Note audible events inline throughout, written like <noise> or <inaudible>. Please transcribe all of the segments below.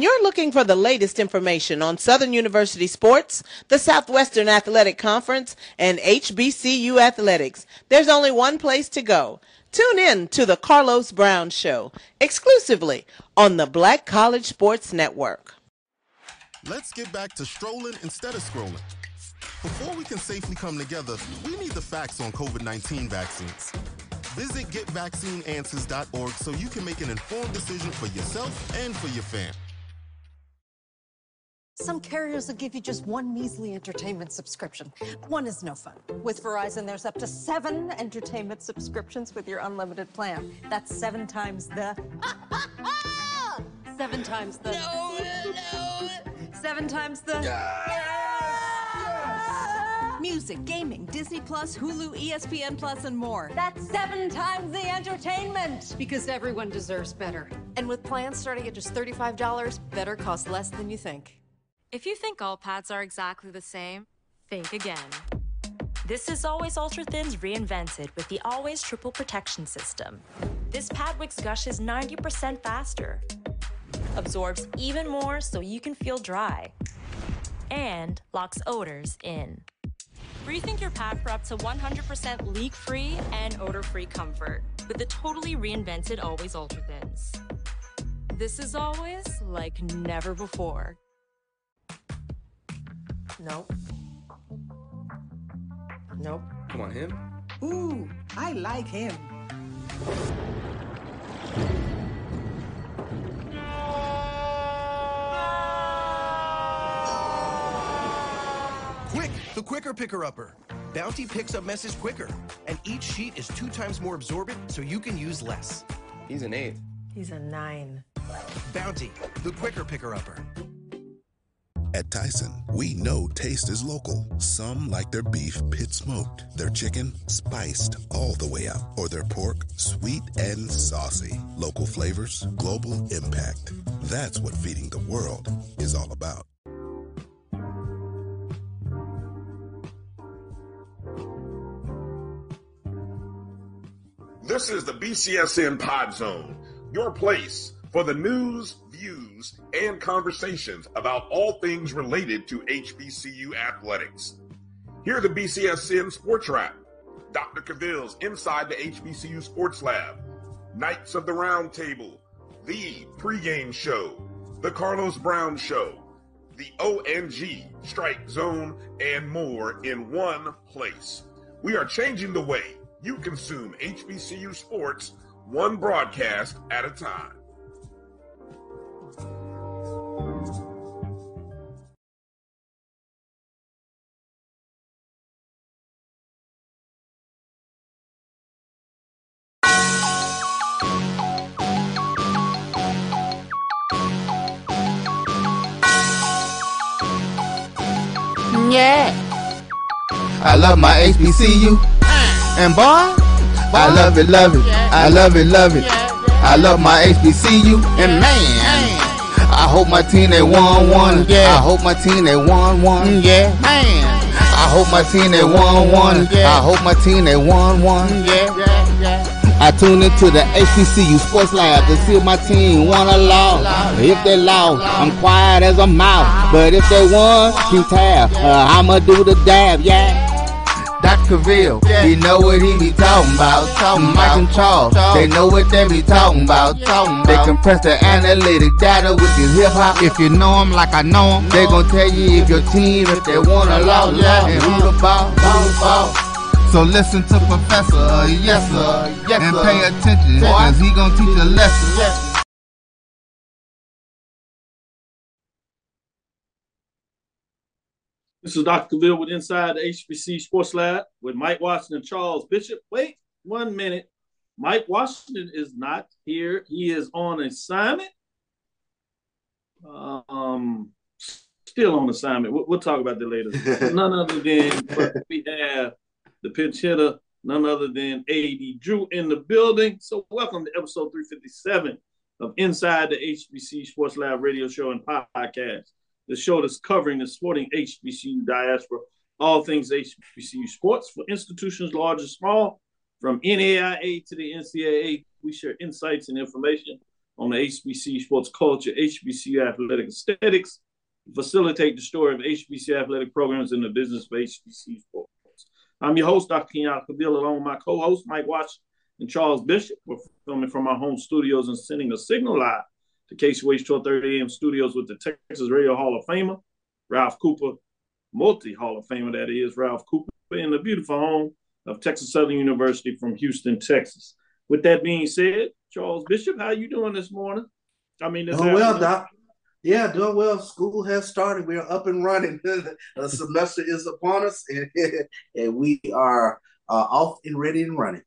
When you're looking for the latest information on Southern University sports, the Southwestern Athletic Conference, and HBCU athletics. There's only one place to go. Tune in to the Carlos Brown Show, exclusively on the Black College Sports Network. Let's get back to strolling instead of scrolling. Before we can safely come together, we need the facts on COVID 19 vaccines. Visit getvaccineanswers.org so you can make an informed decision for yourself and for your family. Some carriers will give you just one measly entertainment subscription. One is no fun. With Verizon, there's up to seven entertainment subscriptions with your unlimited plan. That's seven times the. <laughs> seven times the. No, no. Seven times the. <laughs> Music, gaming, Disney Plus, Hulu, ESPN Plus, and more. That's seven times the entertainment. Because everyone deserves better. And with plans starting at just $35, better costs less than you think. If you think all pads are exactly the same, think again. This is Always Ultra Thins reinvented with the Always Triple Protection System. This pad wicks gushes 90% faster, absorbs even more so you can feel dry, and locks odors in. Rethink your pad for up to 100% leak-free and odor-free comfort with the totally reinvented Always Ultra Thins. This is always like never before. Nope. Nope. Come on, him? Ooh, I like him. Quick, the quicker picker upper. Bounty picks up messes quicker, and each sheet is two times more absorbent so you can use less. He's an eight. He's a nine. Bounty, the quicker picker upper. At Tyson, we know taste is local. Some like their beef pit smoked, their chicken spiced all the way up, or their pork sweet and saucy. Local flavors, global impact. That's what feeding the world is all about. This is the BCSN Pod Zone, your place for the news, views, and conversations about all things related to HBCU athletics. Here are the BCSN Sports Wrap, Dr. Cavill's Inside the HBCU Sports Lab, Knights of the Round Table, the pregame show, the Carlos Brown Show, the ONG Strike Zone, and more in one place. We are changing the way you consume HBCU sports one broadcast at a time. I love my HBCU. Uh. And boy, I love it, love it. I love it, love it. I love my HBCU. And man, I hope my team they won one. Yeah. I hope my team they won one. Mm, yeah, man. I hope my team they won mm, one. Yeah. I hope my team they won one. Mm, yeah. I tune into the HBCU Sports Lab to see if my team won or lost. If they lost, I'm quiet as a mouse. But if they won, keep tab. Uh, I'ma do the dab, yeah. Dr. Cavill, he know what he be talking about. Mike and Charles, they know what they be talking about. They compress the analytic data with your hip hop. If you know them like I know them, they gon' tell you if your team, if they won or lost, and who the ball, who the ball. So listen to Professor, yes sir, yes, and pay attention, cause he gon' teach a lesson. This is Dr. Cavill with Inside the HBC Sports Lab with Mike Washington and Charles Bishop. Wait one minute. Mike Washington is not here. He is on assignment. Um, still on assignment. We'll, we'll talk about that later. <laughs> None other than we have the pinch hitter, none other than AD Drew in the building. So welcome to episode 357 of Inside the HBC Sports Lab radio show and podcast the show that's covering the sporting HBCU diaspora, all things HBCU sports for institutions large and small, from NAIA to the NCAA. We share insights and information on the HBCU sports culture, HBCU athletic aesthetics, facilitate the story of HBCU athletic programs in the business of HBCU sports. I'm your host, Dr. Kenyatta Cavill, along with my co-host, Mike Watch and Charles Bishop. We're filming from our home studios and sending a signal live to KCOH 1230 AM studios with the Texas Radio Hall of Famer, Ralph Cooper, multi Hall of Famer that is, Ralph Cooper, in the beautiful home of Texas Southern University from Houston, Texas. With that being said, Charles Bishop, how you doing this morning? I mean, oh well, Doc. Yeah, doing well. School has started. We're up and running. <laughs> the semester is upon us, and, <laughs> and we are uh, off and ready and running.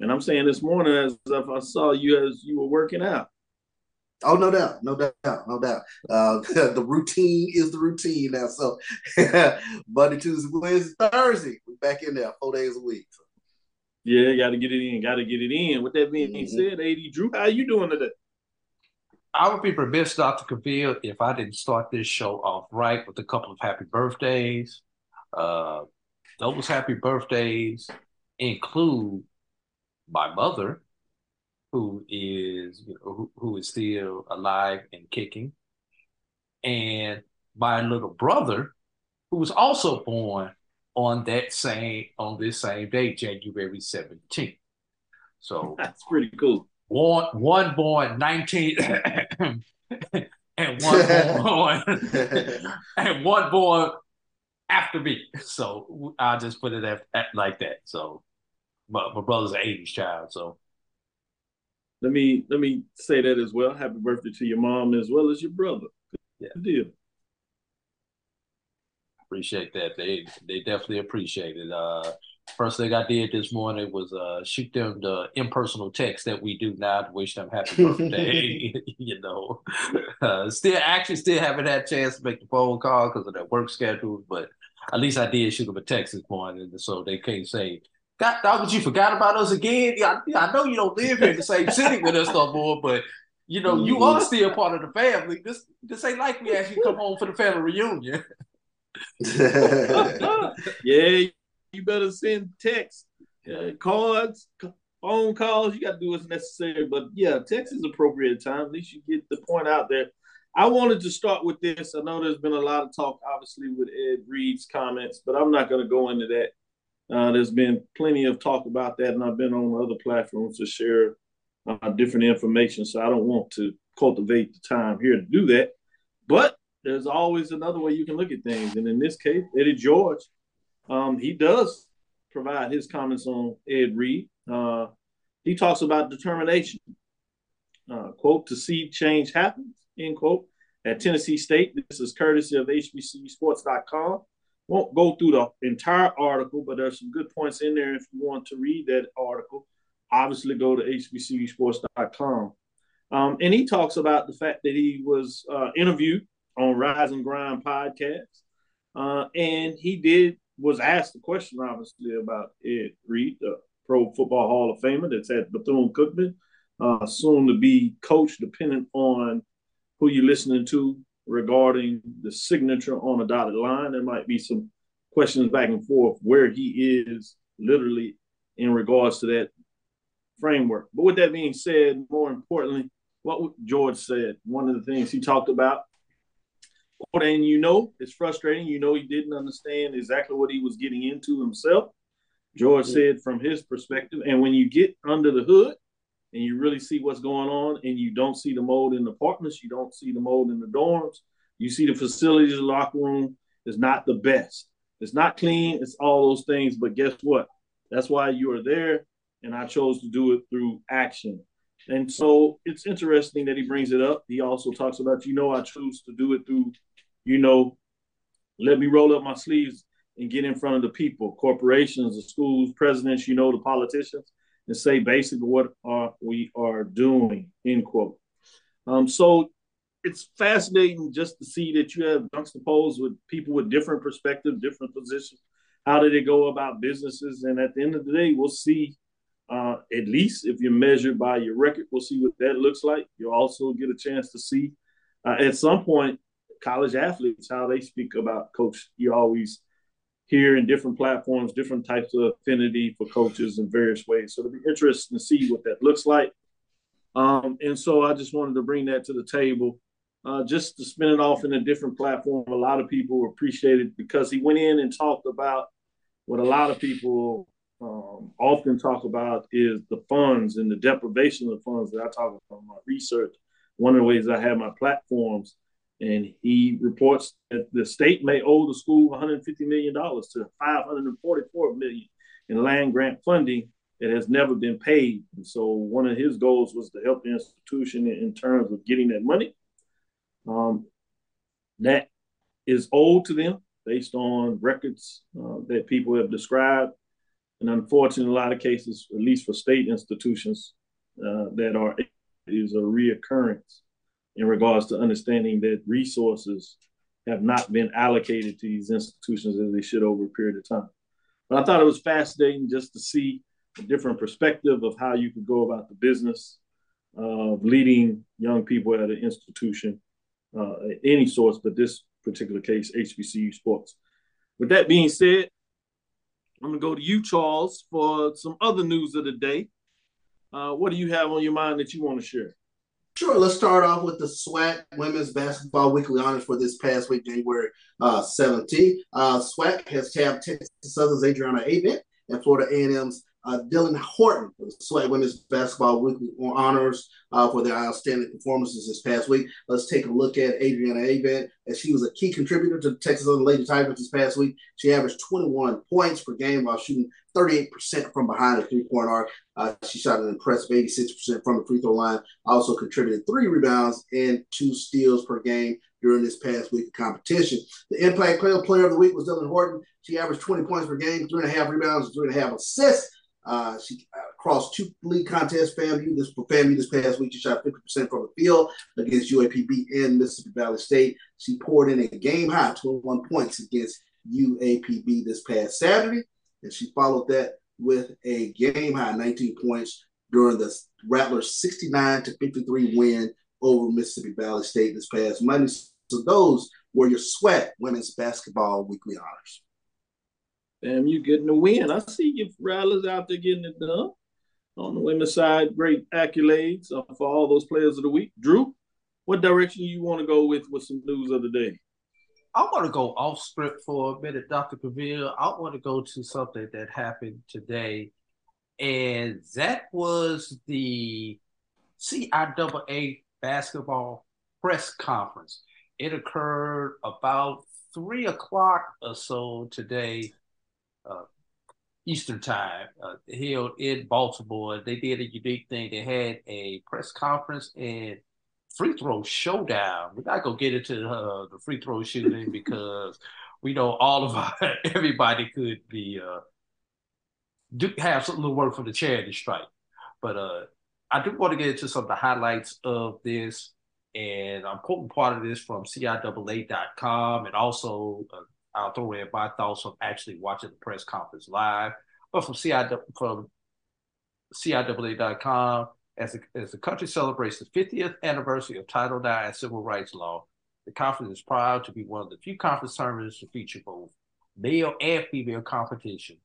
And I'm saying this morning, as if I saw you as you were working out. Oh, no doubt, no doubt, no doubt. Uh, <laughs> the routine is the routine now. So <laughs> Monday, Tuesday, Wednesday, Thursday, we're back in there four days a week. So. Yeah, got to get it in. Got to get it in. With that being mm-hmm. said, Ad Drew, how you doing today? I would be remiss, Dr. Cavill, if I didn't start this show off right with a couple of happy birthdays. Uh, those happy birthdays include my mother, who is you know, who, who is still alive and kicking, and my little brother, who was also born on that same on this same day, January seventeenth. So <laughs> that's pretty cool one one born nineteen <laughs> and one born <laughs> and one born after me. So I just put it at, at like that. So my, my brother's an 80s child, so let me let me say that as well. Happy birthday to your mom as well as your brother. Yeah. Deal. Appreciate that. They they definitely appreciate it. Uh First thing I did this morning was uh, shoot them the impersonal text that we do now to wish them happy <laughs> birthday. <laughs> you know, uh, still actually still haven't had a chance to make the phone call because of their work schedule, but at least I did shoot them a text this morning, so they can't say, "God, dog, you forgot about us again." Yeah, I, I know you don't live here in the same <laughs> city with us no more, but you know you are mm-hmm. still part of the family. This this ain't like we actually come home for the family reunion. <laughs> yeah, you better send text, uh, cards, phone calls. You got to do what's necessary. But yeah, text is appropriate time. At least you get the point out there. I wanted to start with this. I know there's been a lot of talk, obviously, with Ed Reed's comments, but I'm not going to go into that. Uh, there's been plenty of talk about that, and I've been on other platforms to share uh, different information. So I don't want to cultivate the time here to do that. But there's always another way you can look at things. And in this case, Eddie George um, he does provide his comments on Ed Reed. Uh, he talks about determination. Uh, quote, to see change happens, end quote, at Tennessee State. This is courtesy of HBCUsports.com. Won't go through the entire article, but there's some good points in there if you want to read that article. Obviously, go to HBCUsports.com. Um, and he talks about the fact that he was uh, interviewed on Rise and Grind podcast. Uh, and he did was asked a question, obviously, about Ed Reed, the Pro Football Hall of Famer that's at Bethune Cookman, uh, soon to be coach, depending on who you're listening to regarding the signature on a dotted line. There might be some questions back and forth where he is literally in regards to that framework. But with that being said, more importantly, what George said, one of the things he talked about and you know it's frustrating. You know he didn't understand exactly what he was getting into himself. George mm-hmm. said from his perspective, and when you get under the hood and you really see what's going on, and you don't see the mold in the apartments, you don't see the mold in the dorms, you see the facilities, the locker room is not the best. It's not clean. It's all those things. But guess what? That's why you are there, and I chose to do it through action. And so it's interesting that he brings it up. He also talks about, you know, I choose to do it through you know, let me roll up my sleeves and get in front of the people, corporations, the schools, presidents, you know, the politicians, and say basically what are we are doing, end quote. Um, so it's fascinating just to see that you have juxtaposed with people with different perspectives, different positions. How do they go about businesses? And at the end of the day, we'll see. Uh, at least if you're measured by your record, we'll see what that looks like. You'll also get a chance to see uh, at some point college athletes, how they speak about coach. You always hear in different platforms, different types of affinity for coaches in various ways. So it'll be interesting to see what that looks like. Um, and so I just wanted to bring that to the table, uh, just to spin it off in a different platform. A lot of people appreciate it because he went in and talked about what a lot of people um, often talk about is the funds and the deprivation of funds that I talk about in my research. One of the ways I have my platforms, and he reports that the state may owe the school 150 million dollars to 544 million in land grant funding that has never been paid. And so one of his goals was to help the institution in, terms of getting that money. Um, that is owed to them based on records uh, that people have described. And unfortunately, a lot of cases, at least for state institutions, uh, that are is a reoccurrence in regards to understanding that resources have not been allocated to these institutions as they should over a period of time. But I thought it was fascinating just to see a different perspective of how you could go about the business of leading young people at an institution, uh, any source, but this particular case, HBCU sports. With that being said, I'm going to go to you, Charles, for some other news of the day. Uh, what do you have on your mind that you want to share? Sure. Let's start off with the SWAC Women's Basketball Weekly Honors for this past week, January uh, 17th. Uh, SWAC has tabbed Texas Southern's Adriana Abent and Florida A&M's uh, Dylan Horton for the Women's Basketball Weekly Honors uh, for their outstanding performances this past week. Let's take a look at Adriana Abent, as she was a key contributor to the Texas Southern Lady Tigers this past week. She averaged 21 points per game while shooting 38% from behind the three point arc. Uh, she shot an impressive 86% from the free throw line. Also contributed three rebounds and two steals per game during this past week of competition. The impact player, player of the week was Dylan Horton. She averaged 20 points per game, three and a half rebounds, three and a half assists. Uh, she uh, crossed two league contests. FAMU this for FAMU this past week. She shot 50% from the field against UAPB and Mississippi Valley State. She poured in a game high 21 points against UAPB this past Saturday, and she followed that with a game high 19 points during the Rattlers 69 to 53 win over Mississippi Valley State this past Monday. So those were your SWAC Women's Basketball Weekly Honors. Damn, you getting the win. I see you Rattlers out there getting it done. On the women's side, great accolades uh, for all those players of the week. Drew, what direction you want to go with with some news of the day? I want to go off script for a minute, Dr. Cavill. I want to go to something that happened today, and that was the CIAA basketball press conference. It occurred about three o'clock or so today uh, Eastern Time, uh, held in Baltimore. They did a unique thing. They had a press conference and free throw showdown. We're not gonna get into uh, the free throw shooting because we know all of our <laughs> everybody could be uh, do have something to work for the charity strike. But uh, I do want to get into some of the highlights of this, and I'm quoting part of this from CIAA.com and also uh, I'll throw in thoughts from actually watching the press conference live, but from CIAA, from CIAA.com, as the, as the country celebrates the 50th anniversary of Title IX and civil rights law, the conference is proud to be one of the few conference tournaments to feature both male and female competition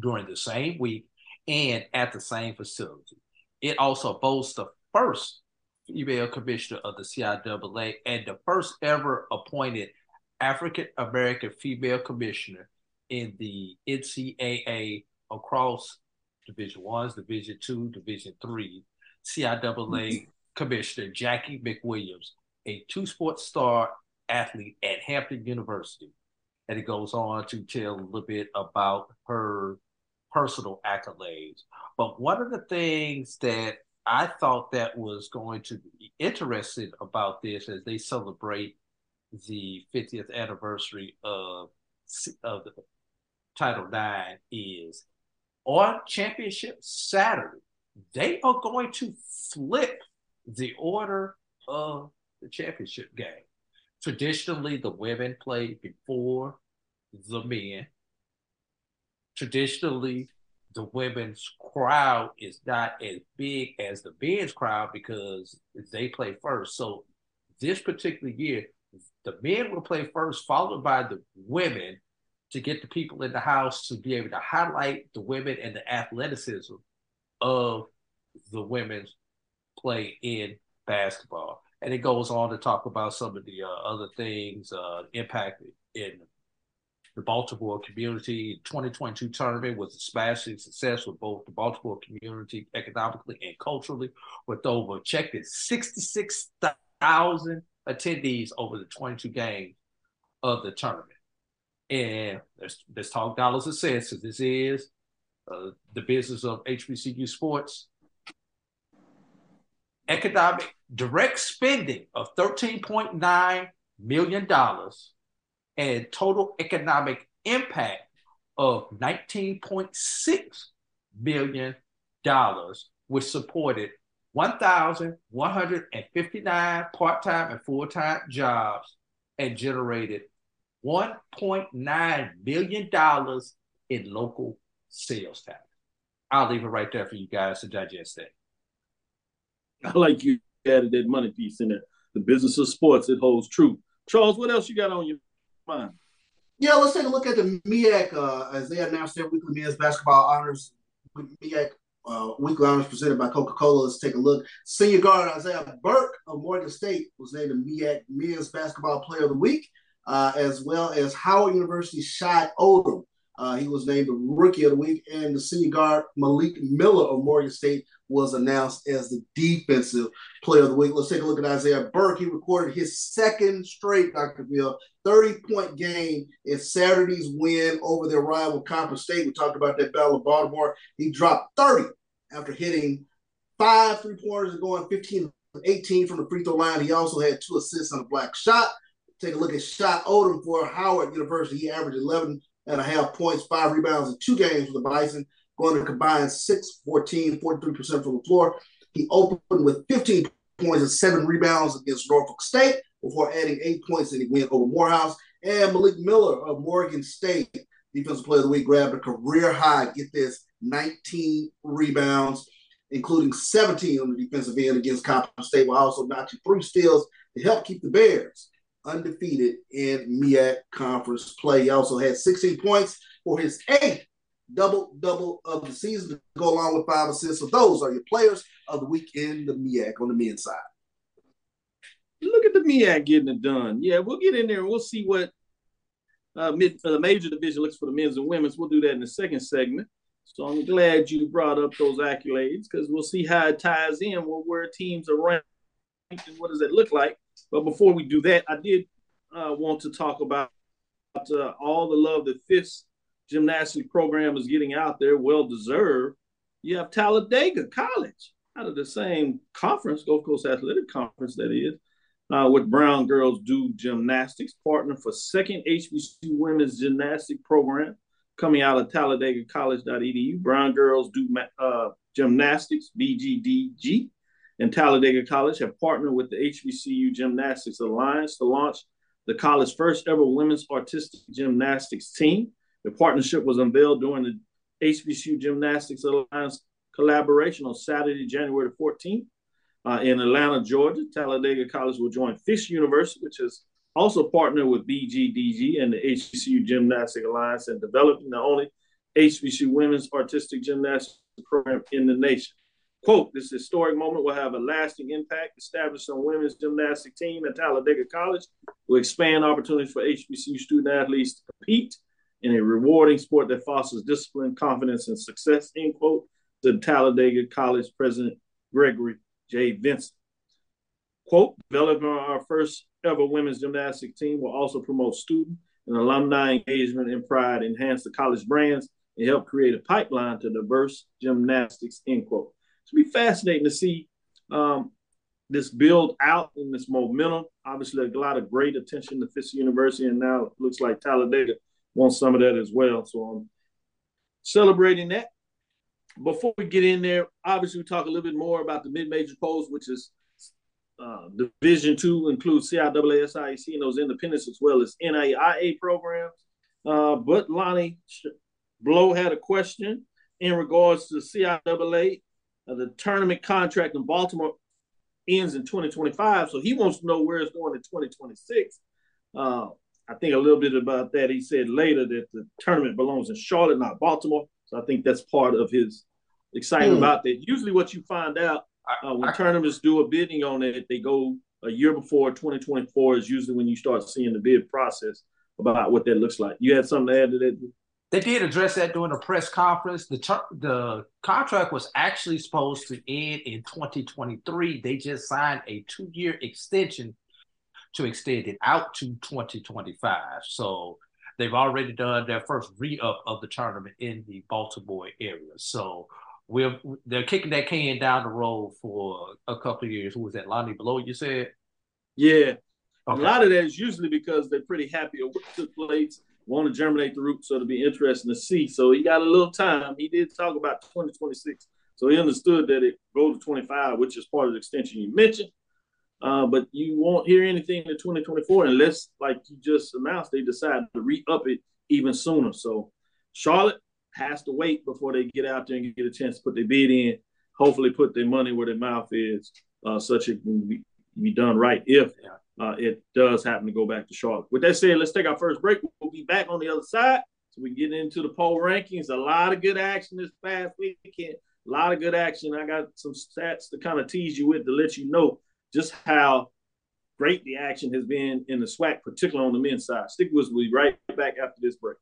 during the same week and at the same facility. It also boasts the first female commissioner of the CIAA and the first ever appointed African American female commissioner in the NCAA across Division Ones, Division Two, Division Three, CIAA mm-hmm. Commissioner Jackie McWilliams, a two-sport star athlete at Hampton University. And it goes on to tell a little bit about her personal accolades. But one of the things that I thought that was going to be interesting about this as they celebrate the 50th anniversary of of the Title IX is on Championship Saturday. They are going to flip the order of the championship game. Traditionally, the women play before the men. Traditionally, the women's crowd is not as big as the men's crowd because they play first. So this particular year, the men will play first, followed by the women to get the people in the house to be able to highlight the women and the athleticism of the women's play in basketball. And it goes on to talk about some of the uh, other things uh, impact in the Baltimore community. 2022 tournament was a smashing success with both the Baltimore community economically and culturally, with over checked at 66,000 attendees over the 22 games of the tournament. And let's, let's talk dollars and cents. This is uh, the business of HBCU sports. Economic direct spending of $13.9 million and total economic impact of $19.6 million, which supported 1,159 part time and full time jobs and generated $1.9 million in local sales tax. I'll leave it right there for you guys to digest that. I like you added that money piece in there. The business of sports, it holds true. Charles, what else you got on your mind? Yeah, let's take a look at the MEAC uh, as they announced their weekly men's basketball honors. MEAC uh, weekly honors presented by Coca Cola. Let's take a look. Senior guard Isaiah Burke of Morgan State was named the MEAC Men's Basketball Player of the Week, uh, as well as Howard University's Shy Odom uh, he was named the Rookie of the Week, and the senior guard Malik Miller of Morgan State was announced as the Defensive Player of the Week. Let's take a look at Isaiah Burke. He recorded his second straight, Dr. Bill, 30 point game in Saturday's win over their rival Coppin State. We talked about that battle of Baltimore. He dropped 30 after hitting five three pointers and going 15 18 from the free throw line. He also had two assists on a black shot. Take a look at Shy Odom for Howard University. He averaged 11 and a half points, five rebounds in two games for the Bison, going to combine 6, 14, 43% from the floor. He opened with 15 points and seven rebounds against Norfolk State before adding eight points in the win over Morehouse. And Malik Miller of Morgan State, Defensive Player of the Week, grabbed a career high, get this, 19 rebounds, including 17 on the defensive end against Coppin State, while also notching three steals to help keep the Bears undefeated in MEAC conference play. He also had 16 points for his eighth double double of the season to go along with five assists. So those are your players of the week in the MEAC on the men's side. Look at the MEAC getting it done. Yeah, we'll get in there and we'll see what uh, mid, uh, major division looks for the men's and women's. We'll do that in the second segment. So I'm glad you brought up those accolades because we'll see how it ties in with where teams are ranked and what does it look like but before we do that, I did uh, want to talk about uh, all the love that Fisk gymnastic program is getting out there, well deserved. You have Talladega College out of the same conference, Gulf Coast Athletic Conference, that is, uh, with Brown Girls Do Gymnastics, partner for second HBCU women's gymnastic program coming out of Talladega College.edu. Brown Girls Do uh, Gymnastics, BGDG and Talladega College have partnered with the HBCU Gymnastics Alliance to launch the college's first ever women's artistic gymnastics team. The partnership was unveiled during the HBCU Gymnastics Alliance collaboration on Saturday, January 14th uh, in Atlanta, Georgia. Talladega College will join Fisk University, which is also partnered with BGDG and the HBCU Gymnastic Alliance in developing the only HBCU women's artistic gymnastics program in the nation. Quote, this historic moment will have a lasting impact, establish some women's gymnastic team at Talladega College, will expand opportunities for HBCU student athletes to compete in a rewarding sport that fosters discipline, confidence, and success, end quote, to Talladega College President Gregory J. Vincent. Quote, developing our first ever women's gymnastic team will also promote student and alumni engagement and pride, enhance the college brands, and help create a pipeline to diverse gymnastics, end quote to be fascinating to see um, this build out and this momentum. Obviously, a lot of great attention to Fisk University, and now it looks like Talladega wants some of that as well. So I'm celebrating that. Before we get in there, obviously we talk a little bit more about the mid-major polls, which is uh, Division Two includes CIAA, SIAC, and those independents as well as NAIA programs. Uh, but Lonnie Blow had a question in regards to CIAA the tournament contract in Baltimore ends in 2025, so he wants to know where it's going in 2026. Uh, I think a little bit about that. He said later that the tournament belongs in Charlotte, not Baltimore. So I think that's part of his excitement mm. about that. Usually, what you find out uh, when tournaments do a bidding on it, they go a year before 2024 is usually when you start seeing the bid process about what that looks like. You had something to add to that? They did address that during a press conference. The ter- the contract was actually supposed to end in 2023. They just signed a two year extension to extend it out to 2025. So they've already done their first re up of the tournament in the Baltimore area. So we're they're kicking that can down the road for a couple of years. Who was that? Lonnie Below, you said? Yeah. Okay. A lot of that is usually because they're pretty happy with the place, want to germinate the root, so it'll be interesting to see. So he got a little time. He did talk about 2026. So he understood that it goes to 25, which is part of the extension you mentioned. Uh, but you won't hear anything in 2024 unless, like you just announced, they decide to re up it even sooner. So Charlotte has to wait before they get out there and get a chance to put their bid in. Hopefully, put their money where their mouth is, uh, such it can be, be done right if uh, it does happen to go back to Charlotte. With that said, let's take our first break. We'll be back on the other side so we get into the poll rankings. A lot of good action this past weekend. A lot of good action. I got some stats to kind of tease you with to let you know just how great the action has been in the SWAC, particularly on the men's side. Stick with us. We'll be right back after this break.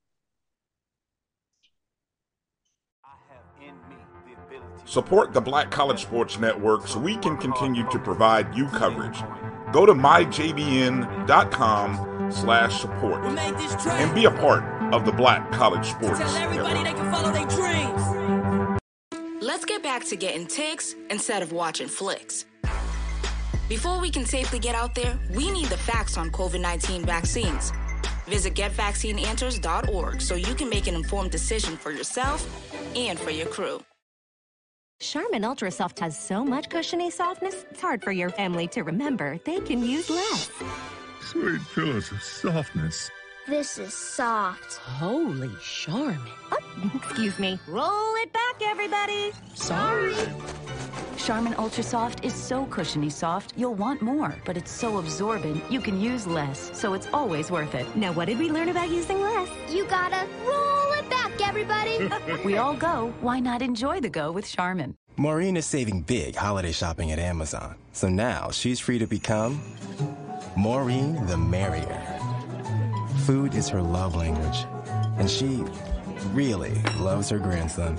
Support the Black College Sports Network so we can continue to provide you coverage. Go to myjbn.com slash support and be a part of the Black College Sports Network. Let's get back to getting ticks instead of watching flicks. Before we can safely get out there, we need the facts on COVID 19 vaccines. Visit getvaccineanswers.org so you can make an informed decision for yourself and for your crew. Charmin Ultra Soft has so much cushiony softness, it's hard for your family to remember they can use less. Sweet pillows of softness. This is soft. Holy Charmin. Oh, <laughs> excuse me. Roll it back, everybody. Sorry. Charmin Ultra Soft is so cushiony soft, you'll want more, but it's so absorbent, you can use less, so it's always worth it. Now, what did we learn about using less? You gotta roll it back, everybody. <laughs> we all go. Why not enjoy the go with Charmin? Maureen is saving big holiday shopping at Amazon, so now she's free to become Maureen the Merrier. Food is her love language, and she really loves her grandson.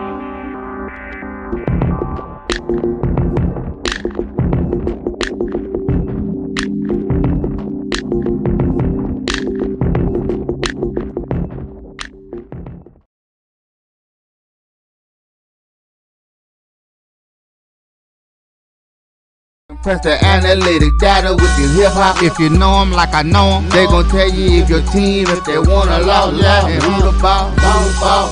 Press the analytic data with your hip hop. If you know them like I know them, they gon' tell you if your team, if they wanna lose, yeah, and who the ball, who the ball.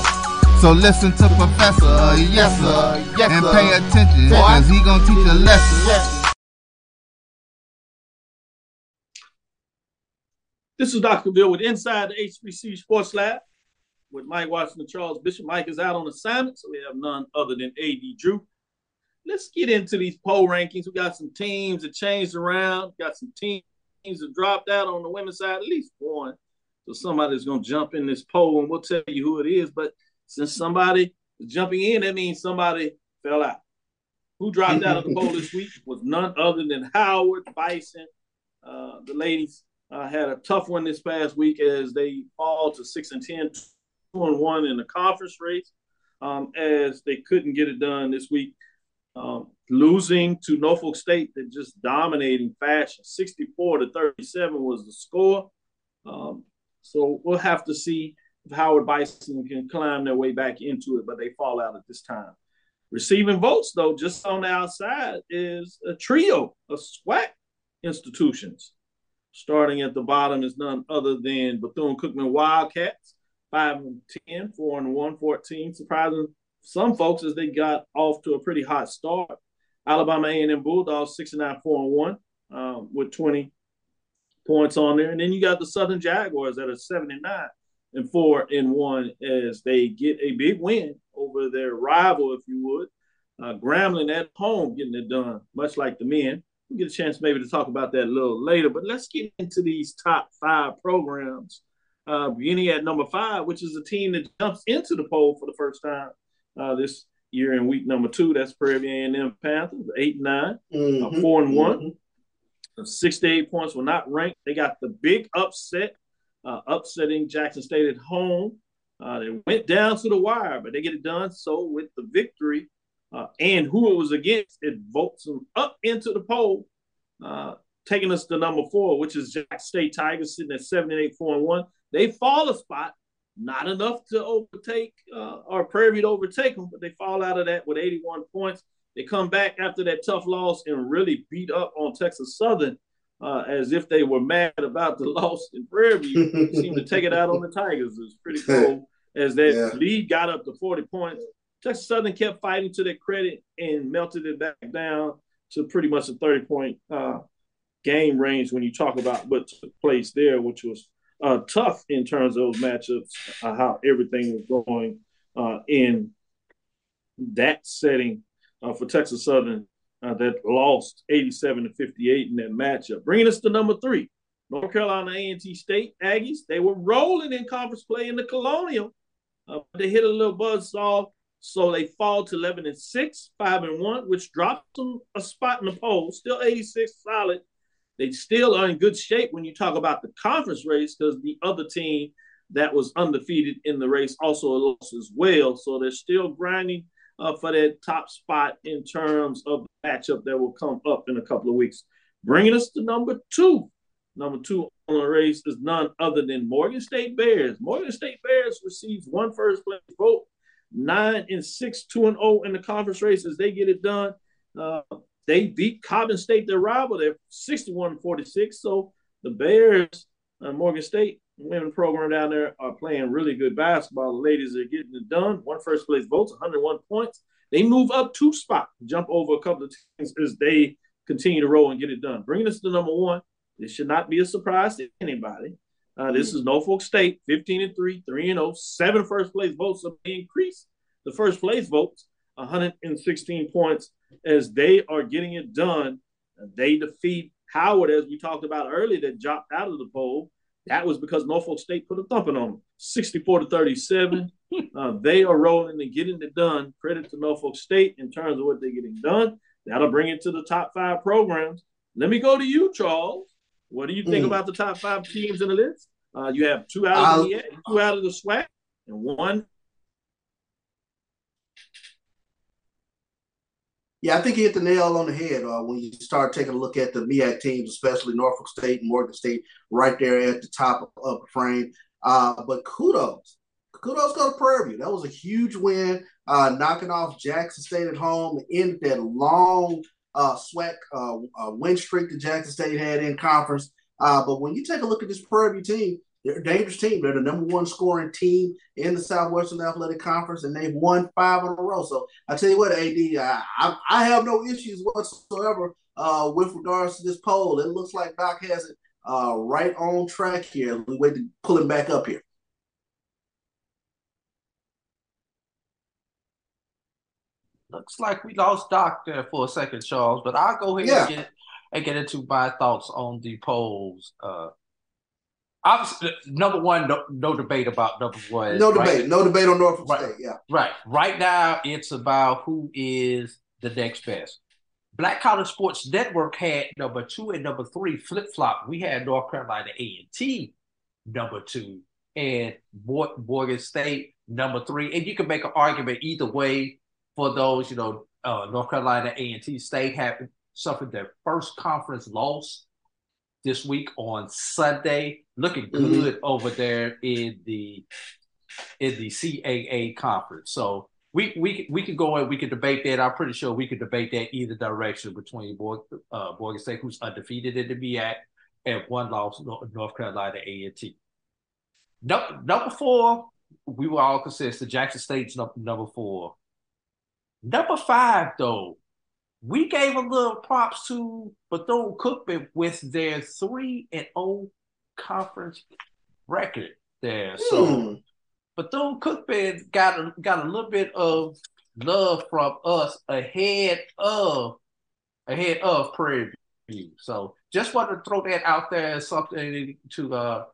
So listen to Professor, yes sir, yes, and pay attention, cause he gon' teach a lesson. This is Dr. Bill with Inside the HBC Sports Lab with Mike Washington, Charles Bishop. Mike is out on assignment, so we have none other than AD Drew let's get into these poll rankings. We got some teams that changed around, got some teams that dropped out on the women's side, at least one. So somebody's gonna jump in this poll and we'll tell you who it is. But since somebody is jumping in, that means somebody fell out. Who dropped out of the poll this week was none other than Howard Bison. Uh, the ladies uh, had a tough one this past week as they fall to six and 10, two and one in the conference race, um, as they couldn't get it done this week um, losing to Norfolk State that just dominating fashion. 64 to 37 was the score. Um, so we'll have to see if Howard Bison can climb their way back into it, but they fall out at this time. Receiving votes, though, just on the outside is a trio of SWAC institutions. Starting at the bottom is none other than Bethune Cookman Wildcats. 5 and 10, 4 and 1, 14. Surprising some folks as they got off to a pretty hot start. Alabama A&M Bulldogs 69, 4 and 1 um, with 20 points on there. And then you got the Southern Jaguars that are 79 and 4 and 1 as they get a big win over their rival, if you would. Uh, Grambling at home getting it done, much like the men. We'll get a chance maybe to talk about that a little later. But let's get into these top five programs. Uh, beginning at number five, which is a team that jumps into the poll for the first time uh, this year in week number two. That's Prairie A&M Panthers, eight and 9 Mm-hmm. uh, four and one. Uh, 68 points were not ranked. They got the big upset, uh, upsetting Jackson State at home. Uh, they went down to the wire, but they get it done. So with the victory uh, and who it was against, it votes them up into the poll, uh, taking us to number four, which is Jackson State Tigers sitting at seven and eight, 4 and 1. They fall a spot, not enough to overtake uh, or Prairie to overtake them, but they fall out of that with 81 points. They come back after that tough loss and really beat up on Texas Southern uh, as if they were mad about the <laughs> loss in Prairie View. seem to take it out on the Tigers. It's pretty <laughs> cool as that Yeah. lead got up to 40 points. Texas Southern kept fighting to their credit and melted it back down to pretty much a 30 point uh, game range when you talk about what took place there, which was uh, tough in terms of those matchups, uh, how everything was going uh, in that setting uh, for Texas Southern uh, that lost 87 to 58 in that matchup. Bringing us to number three, North Carolina A&T State Aggies. They were rolling in conference play in the Colonial. Uh, they hit a little buzzsaw, so they fall to 11 and 6, 5 and 1, which drops them a spot in the poll. Still 86 solid. They still are in good shape when you talk about the conference race because the other team that was undefeated in the race also lost as well. So they're still grinding uh, for that top spot in terms of the matchup that will come up in a couple of weeks. Bringing us to number two. Number two on the race is none other than Morgan State Bears. Morgan State Bears receives one first place vote, nine and six, two and oh in the conference race as they get it done. Uh, they beat Coppin State, their rival. They're 61 46. So the Bears, Morgan State women program down there are playing really good basketball. The ladies are getting it done. One first place votes, 101 points. They move up two spots, jump over a couple of teams as they continue to roll and get it done. Bringing us to number one. This should not be a surprise to anybody. Uh, this is Norfolk State, 15 and 3, 3 and 0, seven first place votes. So they increase the first place votes, 116 points as they are getting it done. They defeat Howard, as we talked about earlier, that dropped out of the poll. That was because Norfolk State put a thumping on them, 64 to 37. <laughs> uh, they are rolling and getting it done. Credit to Norfolk State in terms of what they're getting done. That'll bring it to the top five programs. Let me go to you, Charles. What do you think Mm. about the top five teams in the list? Uh, you have two out of the E two out of the SWAC, and one. Yeah, I think you hit the nail on the head uh, when you start taking a look at the MEAC teams, especially Norfolk State and Morgan State, right there at the top of the frame. Uh, but kudos, kudos go to Prairie View. That was a huge win, uh, knocking off Jackson State at home, ended that long uh, SWAC uh, uh, win streak that Jackson State had in conference. Uh, but when you take a look at this Prairie View team, they're a dangerous team. They're the number one scoring team in the Southwestern Athletic Conference, and they've won five in a row. So I tell you what, AD, I, I, I have no issues whatsoever uh, with regards to this poll. It looks like Doc has it uh, right on track here. We wait to pull him back up here. Looks like we lost Doc there for a second, Charles, but I'll go ahead Yeah. and, get, and get into my thoughts on the polls. Uh, obviously, number one, no, no debate about number one. No right? debate. No debate on Norfolk Right. State. Yeah. Right. Right now, it's about who is the next best. Black College Sports Network had number two and number three flip flop. We had North Carolina A and T number two and Mor- Morgan State number three. And you can make an argument either way for those. You know, uh, North Carolina A and T State have suffered their first conference loss this week on Sunday. Looking Mhm. good over there in the in the CAA conference. So we we we could go and we could debate that. I'm pretty sure we could debate that either direction between Mor- uh, Morgan State, who's undefeated in the MEAC, and one loss North Carolina A and T. Number four, we were all consistent. Jackson State's number, number four. Number five, though, we gave a little props to Bethune Cookman with their three and O conference record there. So Hmm. Bethune Cookman got a, got a little bit of love from us ahead of ahead of Prairie View. So just wanted to throw that out there as something to uh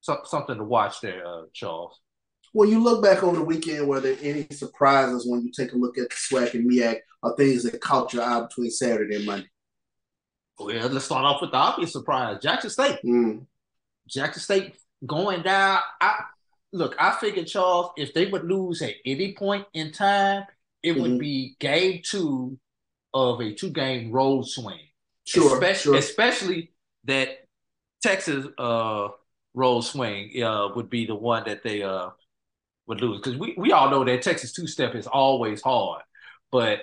some, something to watch there, uh, Charles. When you look back over the weekend, were there any surprises when you take a look at the SWAC and MEAC or things that caught your eye between Saturday and Monday? Well, let's start off with the obvious surprise. Jackson State. Mm. Jackson State going down. I look, I figured Charles, if they would lose at any point in time, it Mm-hmm. would be game two of a two-game road swing. Sure, especially, sure. especially that Texas uh road swing uh would be the one that they uh would lose because we, we all know that Texas two step is always hard, but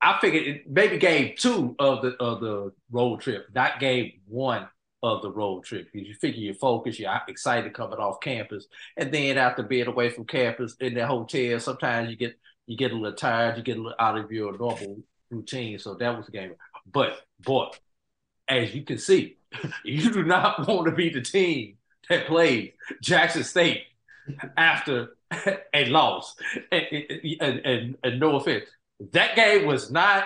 I figured it, maybe game two of the of the road trip, not game one of the road trip. Because you figure you're focused, you're excited coming off campus, and then after being away from campus in the hotel, sometimes you get you get a little tired, you get a little out of your normal routine. So that was the game. But boy, as you can see, <laughs> you do not <laughs> want to be the team that played Jackson State after a loss. <laughs> And, and, and, and no offense, that game was not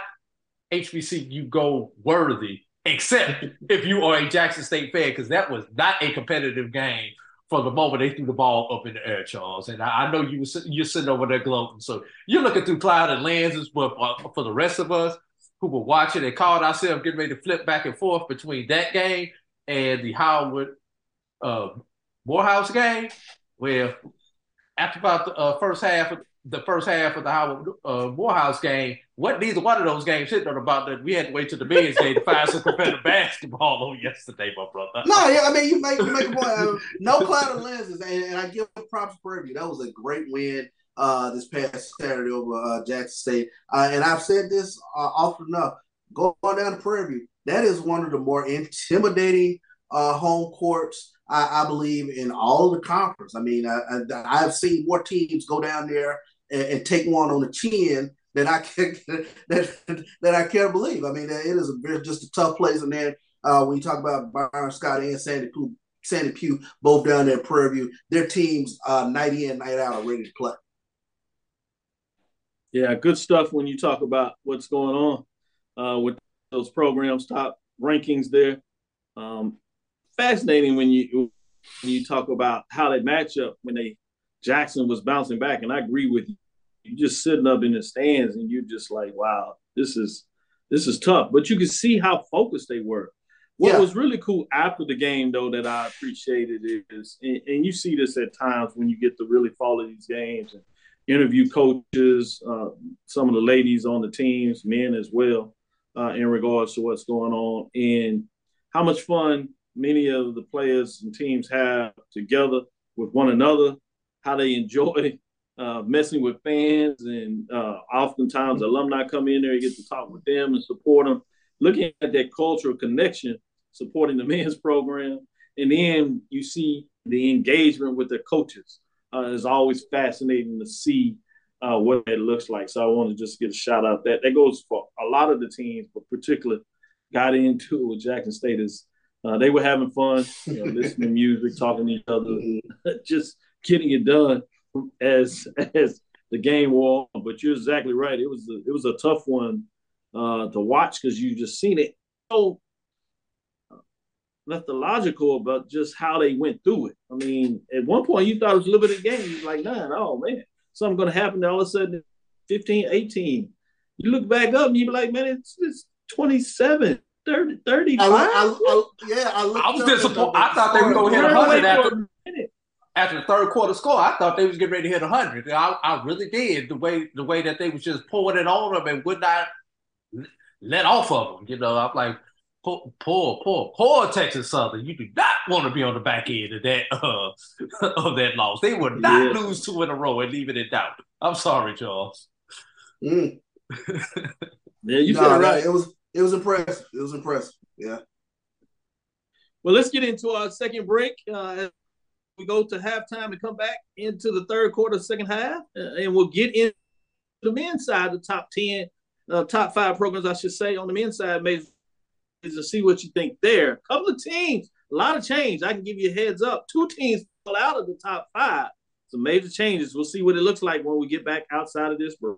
HBCU goal worthy, except if you are a Jackson State fan, because that was not a competitive game from the moment they threw the ball up in the air, Charles. And I, I know you were you're sitting over there gloating. So you're looking through cloud and lenses, but uh, for the rest of us who were watching and called ourselves getting ready to flip back and forth between that game and the Howard uh, Morehouse game, where after about the uh, first half of the first half of the Howard uh, Morehouse game, what neither one of those games hit on about that we had to wait till the men's game to find some competitive basketball on yesterday, my brother. No, yeah, I mean you make you make a point. Uh, no cloud of lenses, and, and I give props to Prairie View. That was a great win uh, this past Saturday over uh, Jackson State. Uh, and I've said this uh, often enough. Going down to Prairie View, that is one of the more intimidating home courts I, I believe in all the conference. I mean, I, I've seen more teams go down there and, and take one on the chin than I <laughs> can that that I can't believe. I mean, it is a just a tough place. And then uh, when you talk about Byron Scott and Sandy Pugh, Sandy Pugh, both down there at Prairie View, their teams uh, night in, night out are ready to play. Yeah, good stuff when you talk about what's going on uh, with those programs, top rankings there. Um, fascinating when you when you talk about how they match up when they Jackson was bouncing back, and I agree with you. You just sitting up in the stands, and you're just like, wow, this is this is tough. But you can see how focused they were. What Yeah. was really cool after the game, though, that I appreciated is, and, and you see this at times when you get to really follow these games and interview coaches, uh, some of the ladies on the teams, men as well, uh, in regards to what's going on and how much fun many of the players and teams have together with one another, how they enjoy <laughs> uh, messing with fans, and uh, oftentimes alumni come in there and get to talk with them and support them. Looking at that cultural connection, supporting the <laughs> men's program, and then you see the engagement with the coaches. Uh, is always fascinating to see uh, what it looks like. So I want to just get a shout out that that goes for a lot of the teams, but particularly got into Jackson State is uh, they were having fun, you know, <laughs> listening to music, talking to each other, <laughs> just getting it done as as the game wore on. But you're exactly right. It was a, it was a tough one uh, to watch because you just seen it so methodological about just how they went through it. I mean, at one point you thought it was a little bit of game. You're like, nah, oh man, something going to happen. All of a sudden, 15, 18. You look back up and you be like, man, it's, it's 27, 30, 35. I, I, I, yeah, I, I was disappointed. I thought they were going to hit 100 after, after the third quarter score. I thought they was getting ready to hit 100. I, I really did. The way the way that they was just pouring it on them and would not let off of them. You know, I'm like, poor, poor, poor, poor Texas Southern. You do not want to be on the back end of that uh, <laughs> of that loss. They would not Yeah. lose two in a row and leave it in doubt. I'm sorry, Charles. Mm. <laughs> Yeah, you No, said it no, right. It was it was impressive. It was impressive. Yeah. Well, let's get into our second break. Uh, we go to halftime and come back into the third quarter, second half, uh, and we'll get into the men's side, the top 10, uh, top five programs, I should say, on the men's side, maybe to see what you think there. A couple of teams, a lot of change. I can give you a heads up. Two teams fell out of the top five. Some major changes. We'll see what it looks like when we get back outside of this break.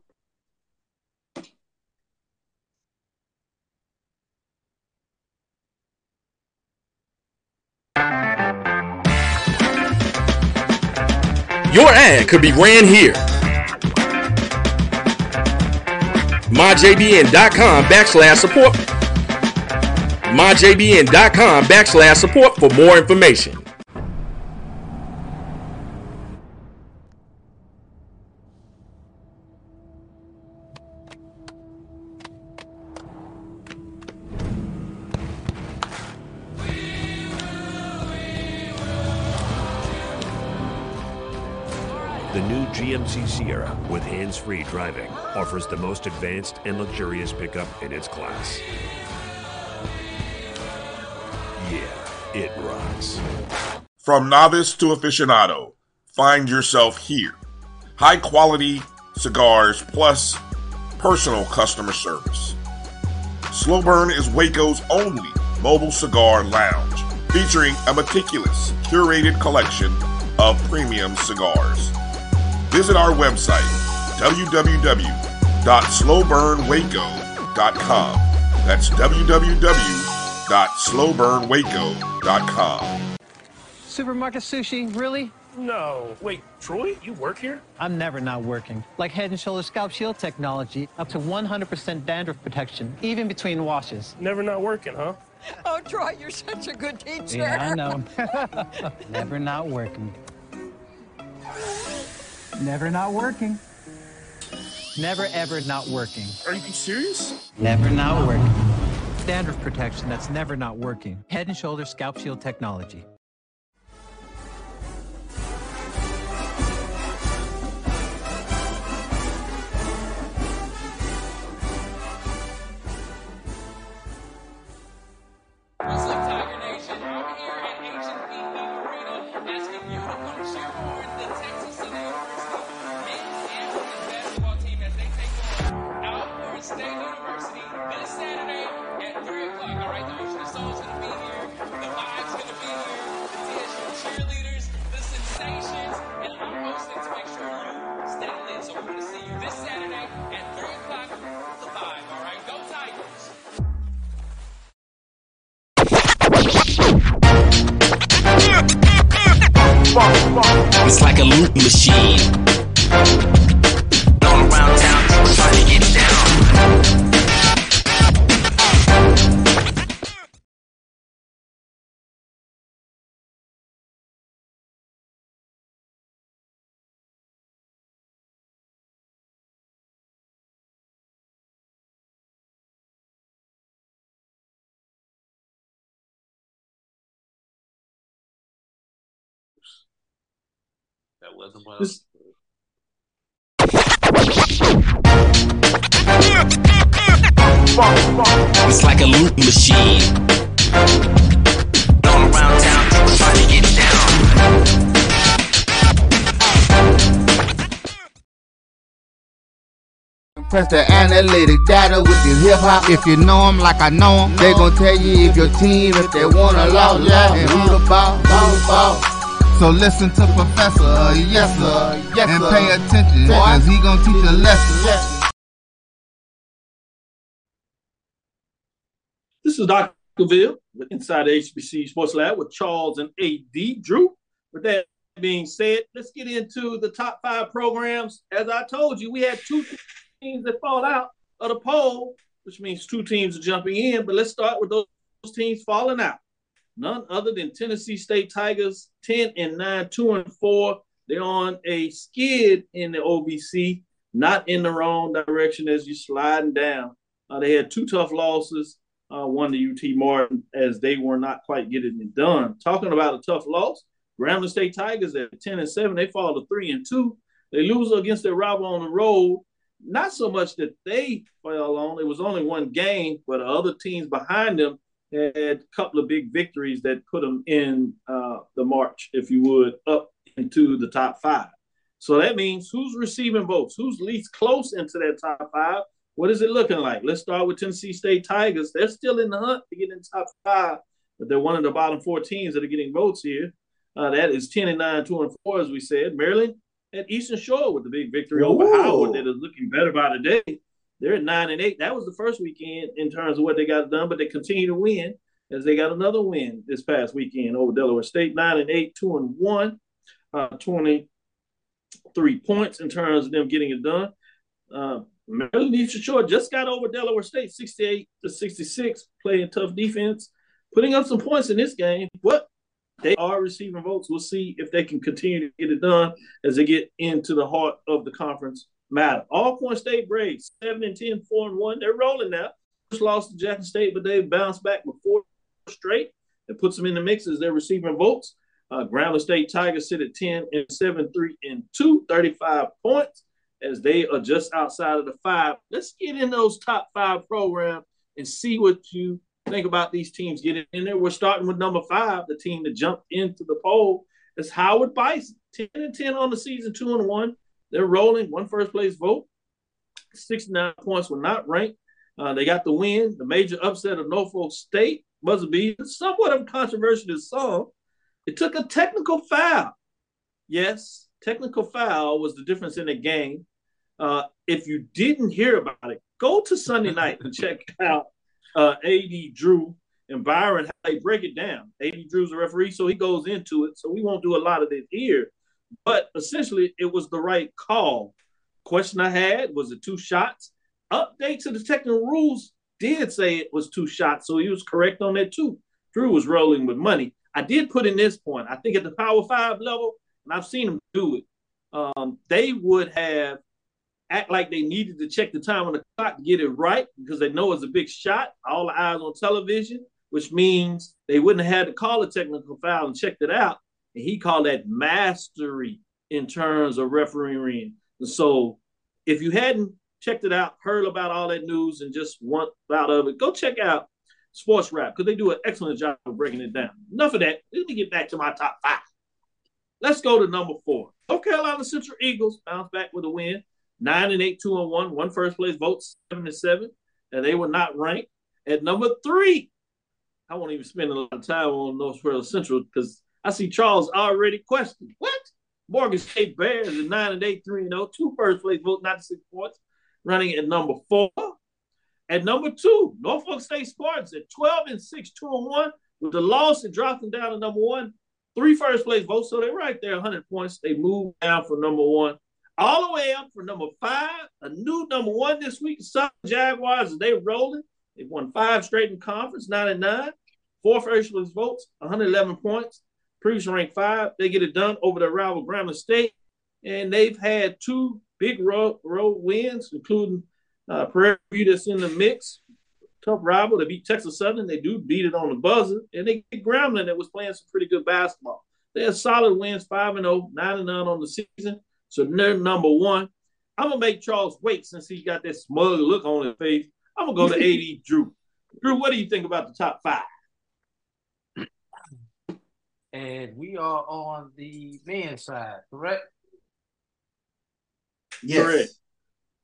Your ad could be ran here. MyJBN.com backslash support. MyJBN.com backslash support for more information. GMC Sierra with hands-free driving offers the most advanced and luxurious pickup in its class. Yeah, it rocks. From novice to aficionado, find yourself here. High quality cigars plus personal customer service. Slow Burn is Waco's only mobile cigar lounge, featuring a meticulous, curated collection of premium cigars. Visit our website, www.slowburnwaco.com. That's www.slowburnwaco.com. Supermarket sushi, really? No. Wait, Troy, you work here? I'm never not working. Like Head and Shoulders Scalp Shield technology, up to 100% dandruff protection, even between washes. Never not working, huh? Oh, Troy, you're such a good teacher. Yeah, I know. <laughs> <laughs> never not working. Never not working. Never ever not working. Are you serious? Never not working. Standard protection that's never not working. Head and shoulder Scalp Shield technology. It's like a loot machine. That wasn't what This- It's like a loot machine. All around town, people trying to get down. Press the analytic data with your hip hop. If you know 'em like I know 'em, they gon' tell you if your team, if they wanna loud, loud, and who the ball, ball, ball. So listen to Professor, yes sir, yes, and pay attention, cause he gon' teach a lesson. This is Dr. Ville inside the HBC Sports Lab with Charles and AD Drew. With that being said, let's get into the top five programs. As I told you, we had two teams that fall out of the poll, which means two teams are jumping in. But let's start with those teams falling out. None other than Tennessee State Tigers, 10 and 9, 2 and 4. They're on a skid in the OVC, not in the wrong direction as you're sliding down. Uh, they had two tough losses, uh, one to UT Martin, as they were not quite getting it done. Talking about a tough loss, Grambling State Tigers at 10 and 7, they fall to 3 and 2. They lose against their rival on the road. Not so much that they fell on, it was only one game, but other teams behind them had a couple of big victories that put them in uh, the march, if you would, up into the top five. So that means who's receiving votes? Who's least close into that top five? What is it looking like? Let's start with Tennessee State Tigers. They're still in the hunt to get in top five, but they're one of the bottom four teams that are getting votes here. Uh, that is 10 and 9, 2 and 4, as we said. Maryland at Eastern Shore with the big victory over Ooh. Howard that is looking better by the day. They're at 9 and 8. That was the first weekend in terms of what they got done, but they continue to win as they got another win this past weekend over Delaware State, 9 and 8, 2 and 1, uh, 23 points in terms of them getting it done. Uh, Maryland Eastern Shore just got over Delaware State, 68 to 66, playing tough defense, putting up some points in this game. But they are receiving votes. We'll see if they can continue to get it done as they get into the heart of the conference matter. Alcorn State Braves, 7 and 10, 4 and 1. They're rolling now. Just lost to Jackson State, but they've bounced back four straight. It puts them in the mix as they're receiving votes. Uh, Grambling State Tigers sit at 10 and 7, 3 and 2, 35 points as they are just outside of the five. Let's get in those top five programs and see what you think about these teams getting in there. We're starting with number five, the team that jumped into the poll. It's Howard Bison, 10 and 10 on the season, 2 and 1. They're rolling, one first place vote. 69 points were not ranked. Uh, they got the win, the major upset of Norfolk State. Buzzer beater, somewhat of a controversial song. It took a technical foul. Yes, technical foul was the difference in the game. Uh, if you didn't hear about it, go to Sunday night and check <laughs> out uh, AD Drew and Byron how they break it down. AD Drew's a referee, so he goes into it. So we won't do a lot of this here. But essentially, it was the right call. Question I had was it two shots? Update to the technical rules did say it was two shots, so he was correct on that too. Drew was rolling with money. I did put in this point. I think at the Power Five level, and I've seen them do it. Um, they would have act like they needed to check the time on the clock to get it right because they know it's a big shot. All the eyes on television, which means they wouldn't have had to call a technical foul and checked it out. And he called that mastery in terms of refereeing. And so if you hadn't checked it out, heard about all that news, and just want out of it, go check out Sports Rap because they do an excellent job of breaking it down. Enough of that. Let me get back to my top five. Let's go to number four. North Carolina Central Eagles bounce back with a win. Nine and eight, two and one. One first place vote, seven and seven. And they were not ranked. At number three, I won't even spend a lot of time on North Carolina Central because I see Charles already questioned. What? Morgan State Bears at nine and eight, three and oh. Two first place vote, 96 points. Running at number four. At number two, Norfolk State Spartans at 12 and 6, 2 and 1. With the loss, and dropping down to number one. Three first place votes, so they're right there, 100 points. They move down from number one all the way up for number five. A new number one this week, Southern Jaguars, they're rolling. They've won five straight in conference, nine and nine. Four first place votes, 111 points. Previous ranked five. They get it done over their rival Grambling State. And they've had two big road, road wins, including uh, Prairie View that's in the mix. Tough rival. They beat Texas Southern. They do beat it on the buzzer. And they get Grambling that was playing some pretty good basketball. They had solid wins, 5 and 0, 9 and 9 on the season. So they're number one. I'm going to make Charles wait since he got that smug look on his face. I'm going to go to AD Drew. Drew, what do you think about the top five? And we are on the men's side, correct? Yes. Correct.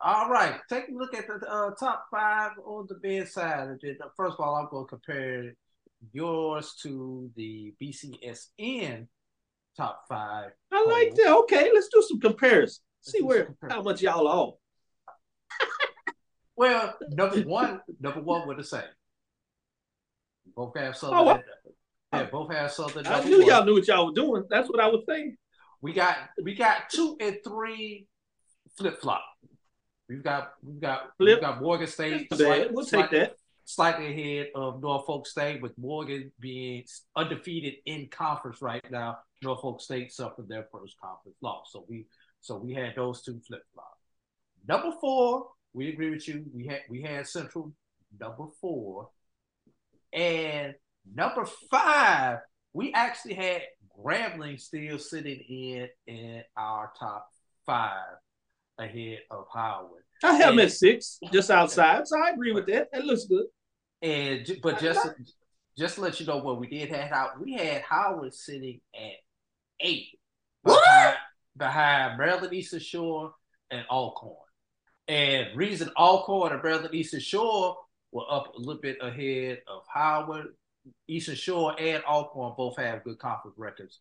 All right. Take a look at the uh, top five on the men's side. First of all, I'm going to compare yours to the BCSN top five. I like that. Okay, let's do some comparison. See where how much y'all off. Well, number one, number one, we're the same. Both have something. Oh, I- yeah, uh, both have something. I knew one. y'all knew what y'all were doing. That's what I was saying. We got we got two and three flip flop. We've got we've got we've got Morgan State. Bad. We'll take that. Slightly ahead of Norfolk State, with Morgan being undefeated in conference right now. Norfolk State suffered their first conference loss, so we so we had those two flip flop. Number four, we agree with you. We had we had Central number four, and number five, we actually had Grambling still sitting in in our top five ahead of Howard. I have And- at six, just outside. So I agree with that. That looks good. and but just just to let you know what we did have out. We had Howard sitting at eight What? behind, behind Maryland Eastern Shore and Alcorn. And reason Alcorn and Maryland Eastern Shore were up a little bit ahead of Howard, Eastern Shore, and Alcorn both have good conference records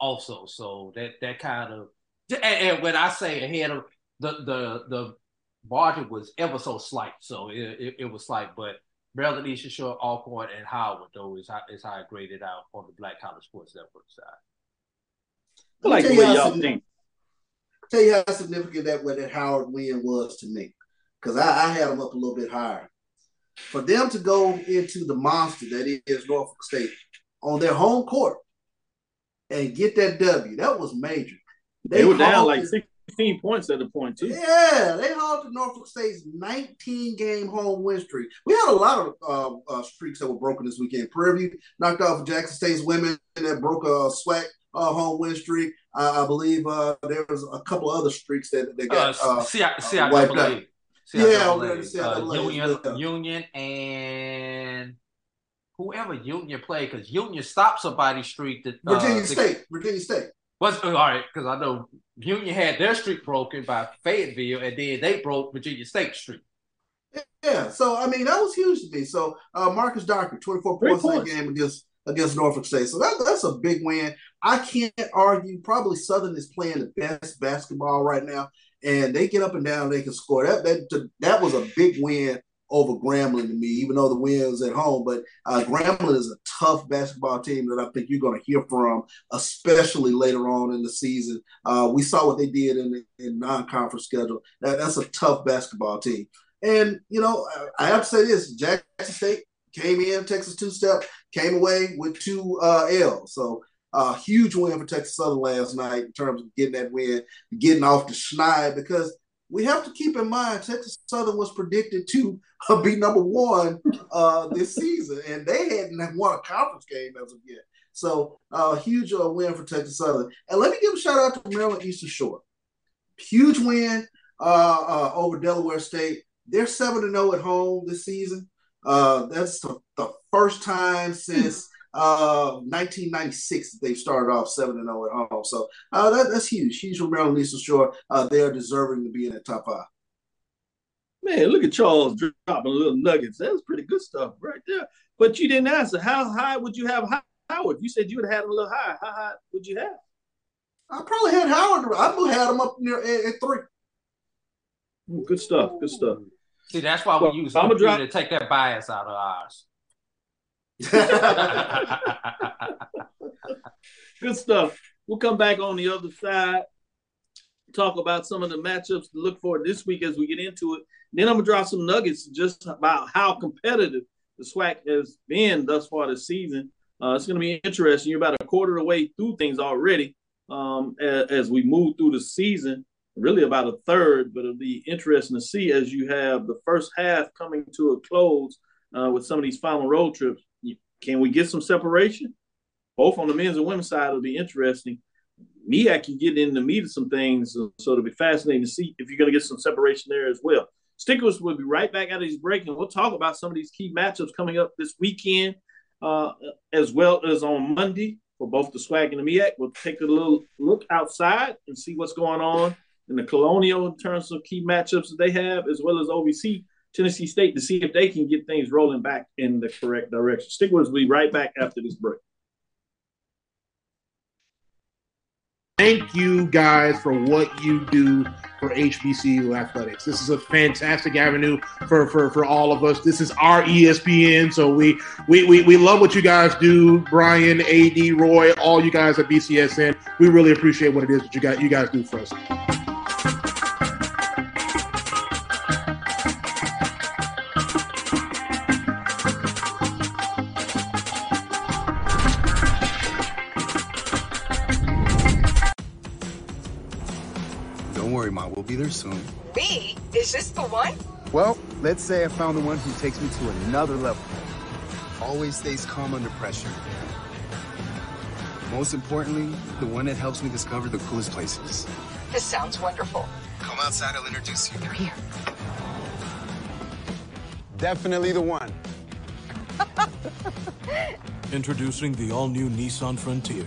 also. So that that kind of and, and when I say ahead of the the the margin was ever so slight, so it, it, it was slight, but Maryland Eastern Shore, Alcorn, and Howard though is how is how I graded out on the Black College Sports Network side. I like the way tell you how y'all think. Tell you how significant that what that Howard win was to me, because I, I had them up a little bit higher. For them to go into the monster that is Norfolk State on their home court and get that W, that was major. They, were down like 16 points at the point, too. Yeah, they halted Norfolk State's 19 game home win streak. We had a lot of uh, uh, streaks that were broken this weekend. Prairie View knocked off Jackson State's women that broke a SWAC uh, home win streak. Uh, I believe uh, there was a couple other streaks that, that got Uh, uh, C- uh, CIAA. wiped out. Yeah, CIAA, the uh, Union, well. Union, and whoever Union played, because Union stopped somebody's streak. That uh, Virginia the- State. Virginia State. Was all right because I know Union had their streak broken by Fayetteville, and then they broke Virginia State's streak. Yeah, so I mean that was huge to me. So uh, Marcus Dockery, twenty four Great points in that game against against Norfolk State. So that, that's a big win. I can't argue. Probably Southern is playing the best basketball right now, and they get up and down. They can score. That that that was a big win over Grambling to me, even though the win was at home. But uh, Grambling is a tough basketball team that I think you're going to hear from, especially later on in the season. Uh, we saw what they did in the in non-conference schedule. That, that's a tough basketball team. And you know, I- I have to say this: Jackson State came in, Texas two-step, came away with two uh, L's. So uh, huge win for Texas Southern last night in terms of getting that win, getting off the schneid because we have to keep in mind Texas Southern was predicted to <laughs> be number one uh, this season, and they hadn't won a conference game as of yet. So uh, huge uh, win for Texas Southern. And let me give a shout out to Maryland Eastern Shore. Huge win uh, uh, over Delaware State. They're seven to zero at home this season. Uh, that's the, the first time since uh, 1996 they've started off seven to zero at home. So uh, that, that's huge. Huge for Maryland Eastern Shore. Uh, they are deserving to be in that top five. Man, look at Charles dropping little nuggets. That's pretty good stuff right there. But you didn't answer. How high would you have Howard? You said you would have had him a little high. How high would you have? I probably had Howard. I would have had him up near at, at three. Ooh, Good stuff. Good stuff. See, that's why Well, we use I'ma drop- to take that bias out of ours. <laughs> Good stuff. We'll come back on the other side, talk about some of the matchups to look for this week as we get into it. Then I'm gonna drop some nuggets just about how competitive the SWAC has been thus far this season. Uh, it's gonna be interesting. You're about a quarter of the way through things already um, as, as we move through the season. Really about a third, but it'll be interesting to see as you have the first half coming to a close uh, with some of these final road trips. Can we get some separation? both on the men's and women's side It'll be interesting. MEAC can get in the meat of some things, so so it'll be fascinating to see if you're going to get some separation there as well. Stickers will be right back out of these break, and we'll talk about some of these key matchups coming up this weekend, uh, as well as on Monday for both the SWAC and the MEAC. We'll take a little look outside and see what's going on in the Colonial in terms of key matchups that they have, as well as OVC Tennessee State to see if they can get things rolling back in the correct direction. Stickers will be right back after this break. Thank you guys for what you do for HBCU athletics. This is a fantastic avenue for, for, for all of us. This is our ESPN. So we, we, we, we love what you guys do. Brian, AD, Roy, all you guys at BCSN. We really appreciate what it is that you got you guys do for us. Worry, Ma. We'll be there soon. Me? Is this the one? Well, let's say I found the one who takes me to another level. Always stays calm under pressure. Most importantly, the one that helps me discover the coolest places. This sounds wonderful. Come outside, I'll introduce you. They're here. Definitely the one. <laughs> Introducing the all-new Nissan Frontier.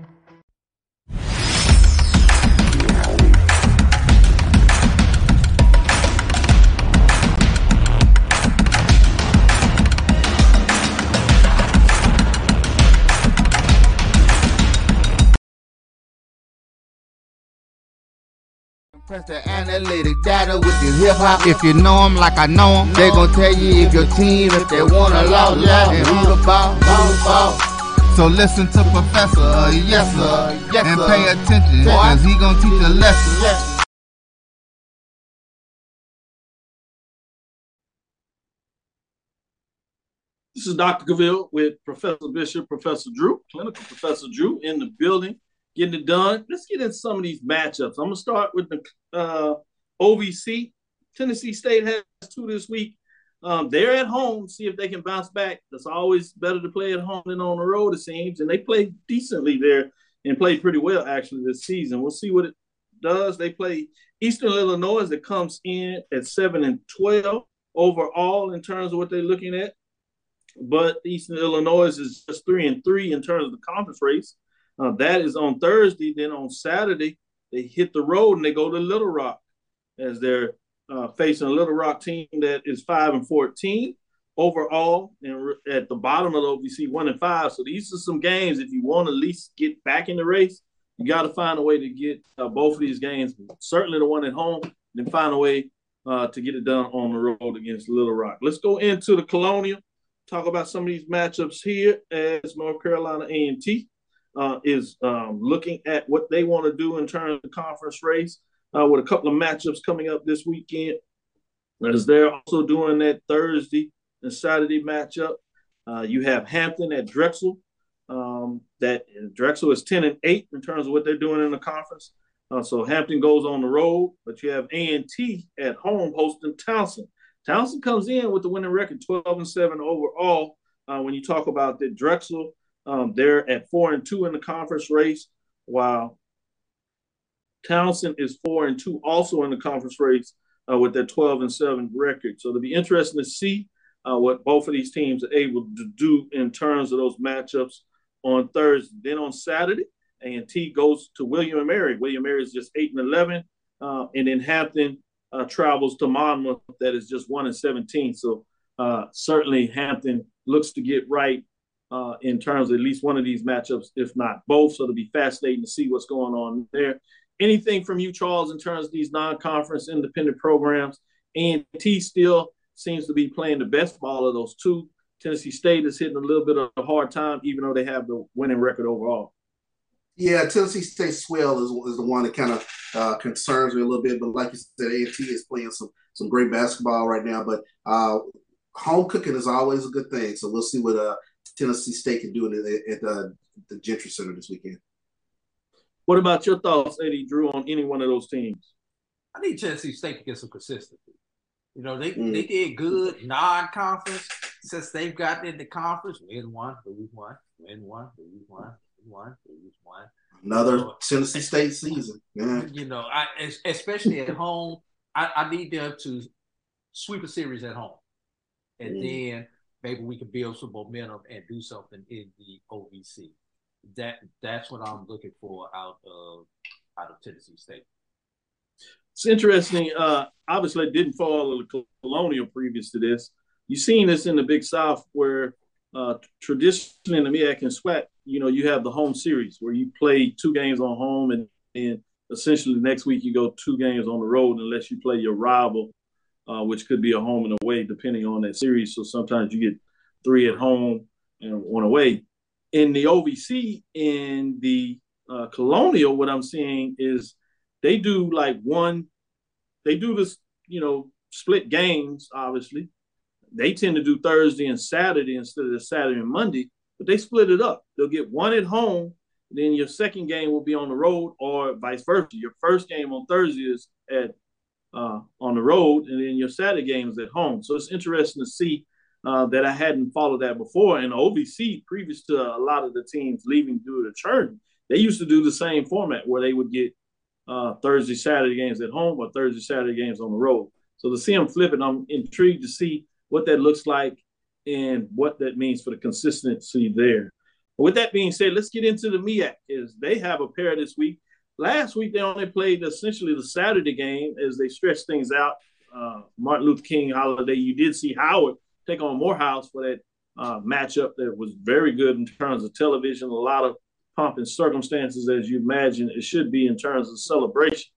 Press the analytic data with the hip hop. If you know 'em like I know 'em, they gon' tell you if your team, if they wanna loud, loud, and who the ball, ball, ball. So listen to Professor, uh, yes sir, yes, and pay attention, cause he gon' teach a lesson. This is Dr. Cavill with Professor Bishop, Professor Drew, clinical Professor Drew in the building, getting it done. Let's get into some of these matchups. I'm gonna start with the uh, OVC. Tennessee State has two this week. Um, they're at home. See if they can bounce back. It's always better to play at home than on the road, it seems. And they played decently there and played pretty well actually this season. We'll see what it does. They play Eastern Illinois that comes in at seven and twelve overall in terms of what they're looking at but Eastern Illinois is just three and three in terms of the conference race. Uh, that is on Thursday. Then on Saturday, they hit the road and they go to Little Rock as they're uh, facing a Little Rock team that is five and fourteen overall, and at the bottom of the OVC one and five. So these are some games. If you want to at least get back in the race, you got to find a way to get uh, both of these games. Certainly the one at home, then find a way uh, to get it done on the road against Little Rock. Let's go into the Colonial talk about some of these matchups here as North Carolina A&T uh, is um, looking at what they want to do in terms of the conference race uh, with a couple of matchups coming up this weekend. As they're also doing that Thursday and Saturday matchup, uh, you have Hampton at Drexel. Um, that Drexel is 10 and 8 in terms of what they're doing in the conference. Uh, so Hampton goes on the road, but you have A&T at home hosting Towson. Towson comes in with the winning record, 12 and 7 overall. Uh, when you talk about the Drexel, um, they're at 4 and 2 in the conference race, while Towson is 4 and 2 also in the conference race uh, with their 12 and 7 record. So it'll be interesting to see uh, what both of these teams are able to do in terms of those matchups on Thursday. Then on Saturday, A&T goes to William and Mary. William Mary is just 8 and 11. Uh, and then Hampton uh, travels to Monmouth that is just one and 17. So uh, certainly Hampton looks to get right uh, in terms of at least one of these matchups, if not both. So it'll be fascinating to see what's going on there. Anything from you, Charles, in terms of these non-conference independent programs? A&T still seems to be playing the best ball of those two. Tennessee State is hitting a little bit of a hard time, even though they have the winning record overall. Yeah, Tennessee State swell is, is the one that kind of uh, concerns me a little bit. But like you said, A&T is playing some some great basketball right now. But uh, home cooking is always a good thing. So we'll see what uh, Tennessee State can do at, at uh, the Gentry Center this weekend. What about your thoughts, AD Drew, on any one of those teams? I need Tennessee State to get some consistency. You know, they mm. they did good non-conference since they've gotten into conference. Win one, lose one, win one, lose one, one, lose one. Another you know, Tennessee State season. Yeah. You know, I especially at home, I, I, need them to sweep a series at home, and mm. then maybe we can build some momentum and do something in the OVC. That that's what I'm looking for out of out of Tennessee State. It's interesting. Uh, obviously, it didn't follow the colonial previous to this. You've seen this in the Big South where uh, traditionally in the MEAC and SWAC, you know, you have the home series where you play two games on home and, and essentially next week you go two games on the road unless you play your rival uh, which could be a home and away depending on that series. So sometimes you get three at home and one away. In the OVC, in the uh, Colonial, what I'm seeing is they do like one, they do this, you know, split games, obviously. They tend to do Thursday and Saturday instead of the Saturday and Monday, but they split it up. They'll get one at home, then your second game will be on the road, or vice versa. Your first game on Thursday is at uh, on the road, and then your Saturday game is at home. So it's interesting to see uh, that I hadn't followed that before. And OVC, previous to a lot of the teams leaving due to churn, they used to do the same format where they would get uh, Thursday, Saturday games at home or Thursday, Saturday games on the road. So to see them flipping, I'm intrigued to see what that looks like and what that means for the consistency there. With that being said, let's get into the MEAC. Is they have a pair this week. Last week they only played essentially the Saturday game as they stretched things out. Uh, Martin Luther King holiday. You did see Howard take on Morehouse for that uh, matchup that was very good in terms of television. A lot of pomp and circumstances, as you imagine it should be in terms of celebration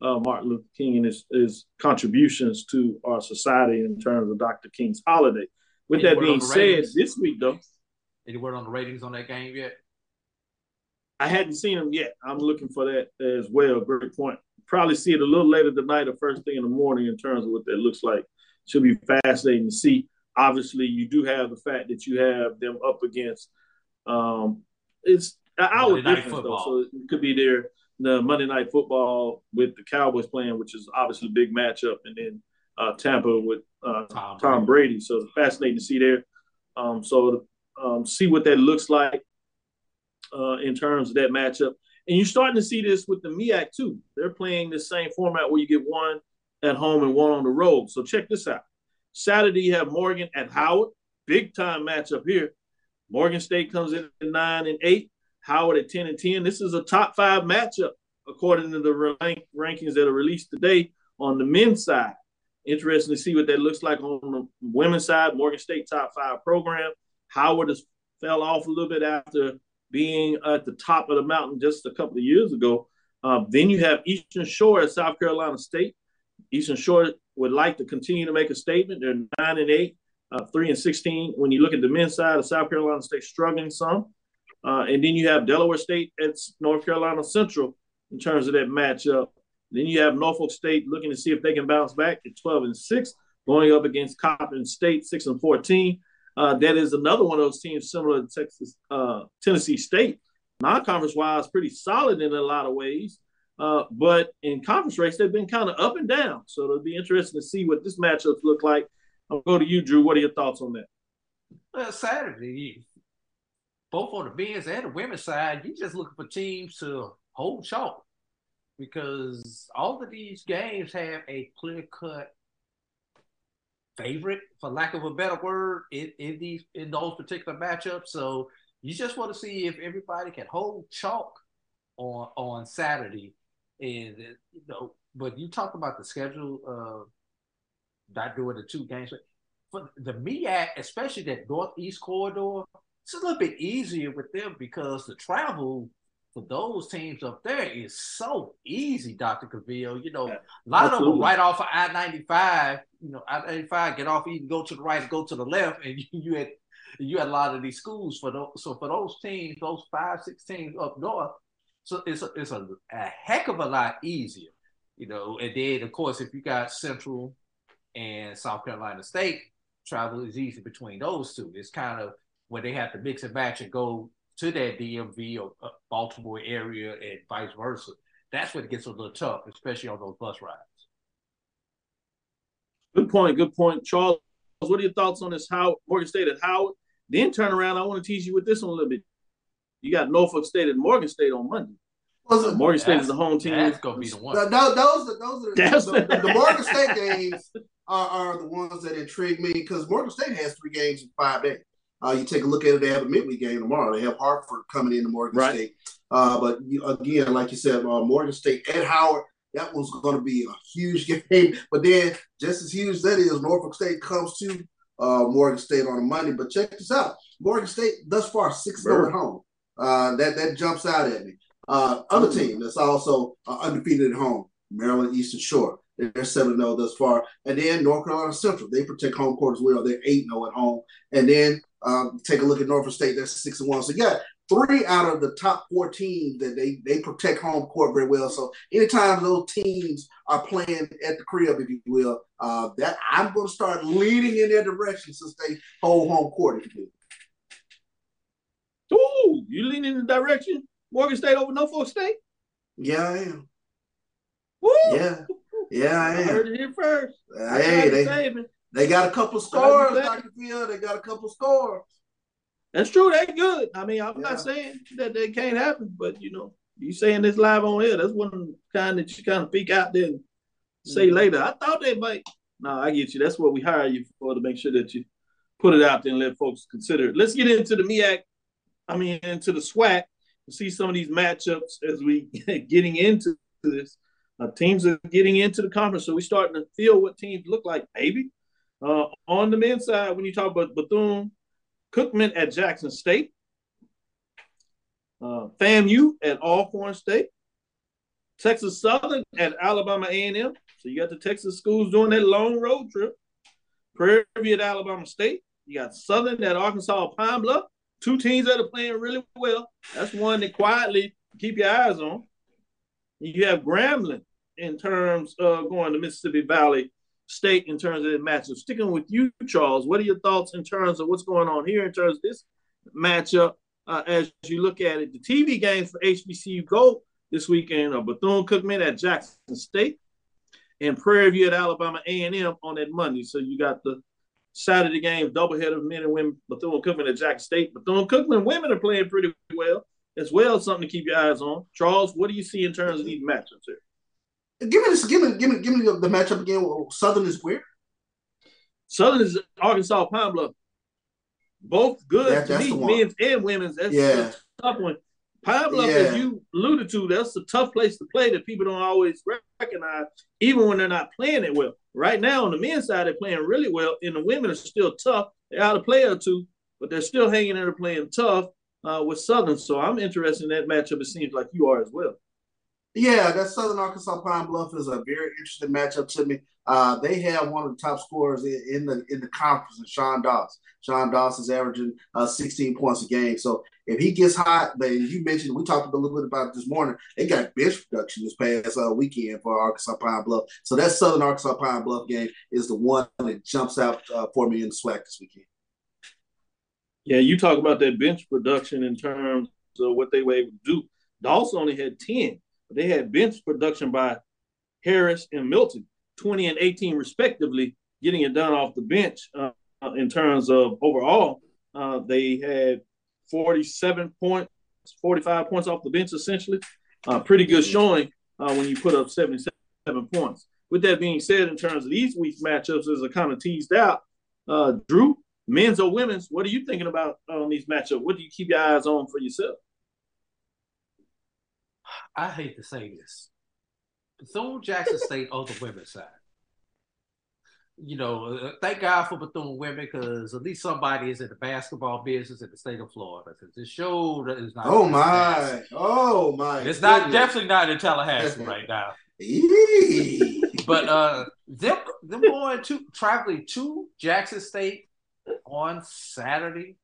of Martin Luther King and his, his contributions to our society in terms of Dr. King's holiday. With Any that being said, ratings? this week though, Any word on the ratings on that game yet? I hadn't seen them yet. I'm looking for that as well. Great point. Probably see it a little later tonight or first thing in the morning in terms of what that looks like. Should be fascinating to see. Obviously, you do have the fact that you have them up against um it's an hour difference though. Football. So it could be there the Monday night football with the Cowboys playing, which is obviously a big matchup, and then uh, Tampa with uh, Tom, Brady. So it's fascinating to see there. Um, so to um, see what that looks like uh, in terms of that matchup. And you're starting to see this with the MEAC too. They're playing the same format where you get one at home and one on the road. So check this out. Saturday you have Morgan at Howard, big time matchup here. Morgan State comes in at nine and eight. Howard at ten and ten. This is a top five matchup according to the rank, rankings that are released today on the men's side. Interesting to see what that looks like on the women's side. Morgan State top five program. Howard has fell off a little bit after being at the top of the mountain just a couple of years ago. Uh, then you have Eastern Shore at South Carolina State. Eastern Shore would like to continue to make a statement. They're nine and eight, uh, three and sixteen. When you look at the men's side of South Carolina State, struggling some. Uh, and then you have Delaware State at North Carolina Central in terms of that matchup. Then you have Norfolk State looking to see if they can bounce back at 12 and 6, going up against Coppin State 6 and 14. Uh, that is another one of those teams similar to Texas, uh, Tennessee State. Non-conference wise, pretty solid in a lot of ways. Uh, but in conference race, they've been kind of up and down. So it'll be interesting to see what this matchup look like. I'll go to you, Drew. What are your thoughts on that? Well, Saturday, both on the men's and the women's side, you're just looking for teams to hold chalk because all of these games have a clear cut favorite, for lack of a better word, in, in these in those particular matchups. So you just want to see if everybody can hold chalk on on Saturday, and uh, you know. But you talk about the schedule, uh, not doing the two games for the MEAC, especially that northeast corridor, it's a little bit easier with them because the travel for those teams up there is so easy, Dr. Cavill. You know, a lot of them right off of I 95. You know, I 95, get off, you can go to the right go to the left, and <laughs> you, you had you had a lot of these schools for those. So for those teams, those five, six teams up north, so it's a, it's a, a heck of a lot easier. You know, and then of course if you got Central and South Carolina State, travel is easy between those two. It's kind of when they have to mix and match and go to that DMV or uh, Baltimore area and vice versa. That's when it gets a little tough, especially on those bus rides. Good point. Good point. Charles, what are your thoughts on this How Morgan State at Howard? Then turn around. I want to tease you with this one a little bit. You got Norfolk State and Morgan State on Monday. Was it- Morgan State is the home team. That's gonna be the one. Th- th- those, are- those are That's- the, the, the Morgan <laughs> State games are, are the ones that intrigue me because Morgan State has three games in five days. Uh, you take a look at it; they have a midweek game tomorrow. They have Hartford coming into Morgan Right. State. Uh, but you, again, like you said, uh, Morgan State at Howard, that was going to be a huge <laughs> game. But then, just as huge as that is, Norfolk State comes to uh, Morgan State on a Monday. But check this out: Morgan State thus far six zero at home. Uh, that that jumps out at me. Uh, other team that's also uh, undefeated at home, Maryland Eastern Shore. They're 7 0 thus far. And then North Carolina Central, they protect home court as well. They're 8 0 at home. And then um, take a look at Norfolk State, they're 6 1. So, yeah, three out of the top four teams that they, they protect home court very well. So, anytime those teams are playing at the crib, if you will, uh, that I'm going to start leaning in their direction since they hold home court, if you will. Ooh, you lean in the direction? Morgan State over Norfolk State? Yeah, I am. Woo! Yeah. Yeah, I am. I heard it here first. Hey, they, they got a couple scores, Dr. Phil. They got a couple scores. That's true. They good. I mean, I'm yeah. not saying that they can't happen, but you know, you saying this live on air, that's one kind that you kind of peek out there and say mm-hmm. later. I thought they might. No, I get you. That's what we hire you for to make sure that you put it out there and let folks consider it. Let's get into the MEAC. I mean, into the SWAC and see some of these matchups as we <laughs> getting into this. Uh, teams are getting into the conference, so we're starting to feel what teams look like. Maybe uh, on the men's side, when you talk about Bethune Cookman at Jackson State, uh, FAMU at Alcorn State, Texas Southern at Alabama A&M. So you got the Texas schools doing that long road trip. Prairie View at Alabama State. You got Southern at Arkansas Pine Bluff two teams that are playing really well. That's one that quietly keep your eyes on. You have Grambling in terms of going to Mississippi Valley State in terms of the matchup. Sticking with you, Charles, what are your thoughts in terms of what's going on here in terms of this matchup uh, as you look at it? The TV games for HBCU Go this weekend are Bethune Cookman at Jackson State and Prairie View at Alabama A&M on that Monday. So you got the Saturday games, doubleheader of men and women, Bethune Cookman at Jack State. Bethune Cookman women are playing pretty well as well. Something to keep your eyes on. Charles, what do you see in terms of these matchups here? Give me this. Give me. Give me. Give me the matchup again. Southern is where? Southern is Arkansas Pine Bluff. Both good that, me, men's and women's. That's yeah. a tough one. Pine Bluff, yeah. as you alluded to, that's a tough place to play that people don't always recognize, even when they're not playing it well. Right now, on the men's side, they're playing really well, and the women are still tough. They're out a player or two, but they're still hanging in there playing tough uh, with Southern. So I'm interested in that matchup. It seems like you are as well. Yeah, that Southern Arkansas Pine Bluff is a very interesting matchup to me. Uh, they have one of the top scorers in, the in the conference, Sean Doss. Sean Doss is averaging uh, 16 points a game. So if he gets hot, but you mentioned we talked a little bit about this morning. They got bench production this past uh, weekend for Arkansas Pine Bluff. So that Southern Arkansas Pine Bluff game is the one that jumps out uh, for me in the SWAC this weekend. Yeah, you talk about that bench production in terms of what they were able to do. Dawson only had 10 they had bench production by Harris and Milton, 20 and 18 respectively, getting it done off the bench uh, in terms of overall. Uh, they had 47 points, 45 points off the bench essentially. Uh, pretty good showing uh, when you put up 77 points. With that being said, in terms of these week's matchups, as I kind of teased out, uh, Drew, men's or women's, what are you thinking about on these matchups? What do you keep your eyes on for yourself? I hate to say this. Bethune Jackson State on the women's side. You know, uh, thank God for Bethune women because at least somebody is in the basketball business in the state of Florida. Because this show is not. Oh my! Oh my! It's not definitely not in Tallahassee right now. but uh, them them going to traveling to Jackson State on Saturday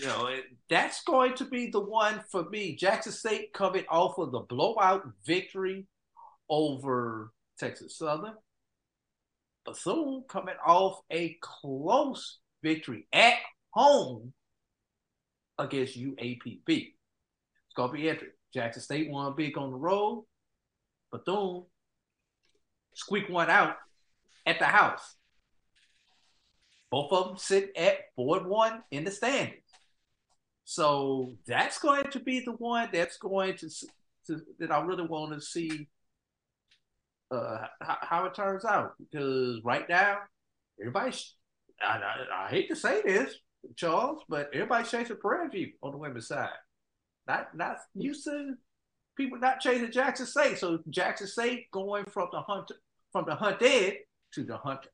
you know, that's going to be the one for me. Jackson State coming off of the blowout victory over Texas Southern. Bethune coming off a close victory at home against UAPB. It's going to be interesting. Jackson State won big on the road. Bethune squeak one out at the house. Both of them sit at four and one in the standings. So that's going to be the one that's going to, to that I really want to see uh, how, how, it turns out because right now everybody's I, I, I, hate to say this, Charles, but everybody's chasing Prairie on the women's side. Not not to people not chasing Jackson State. So Jackson State going from the hunt from the hunted to the hunter.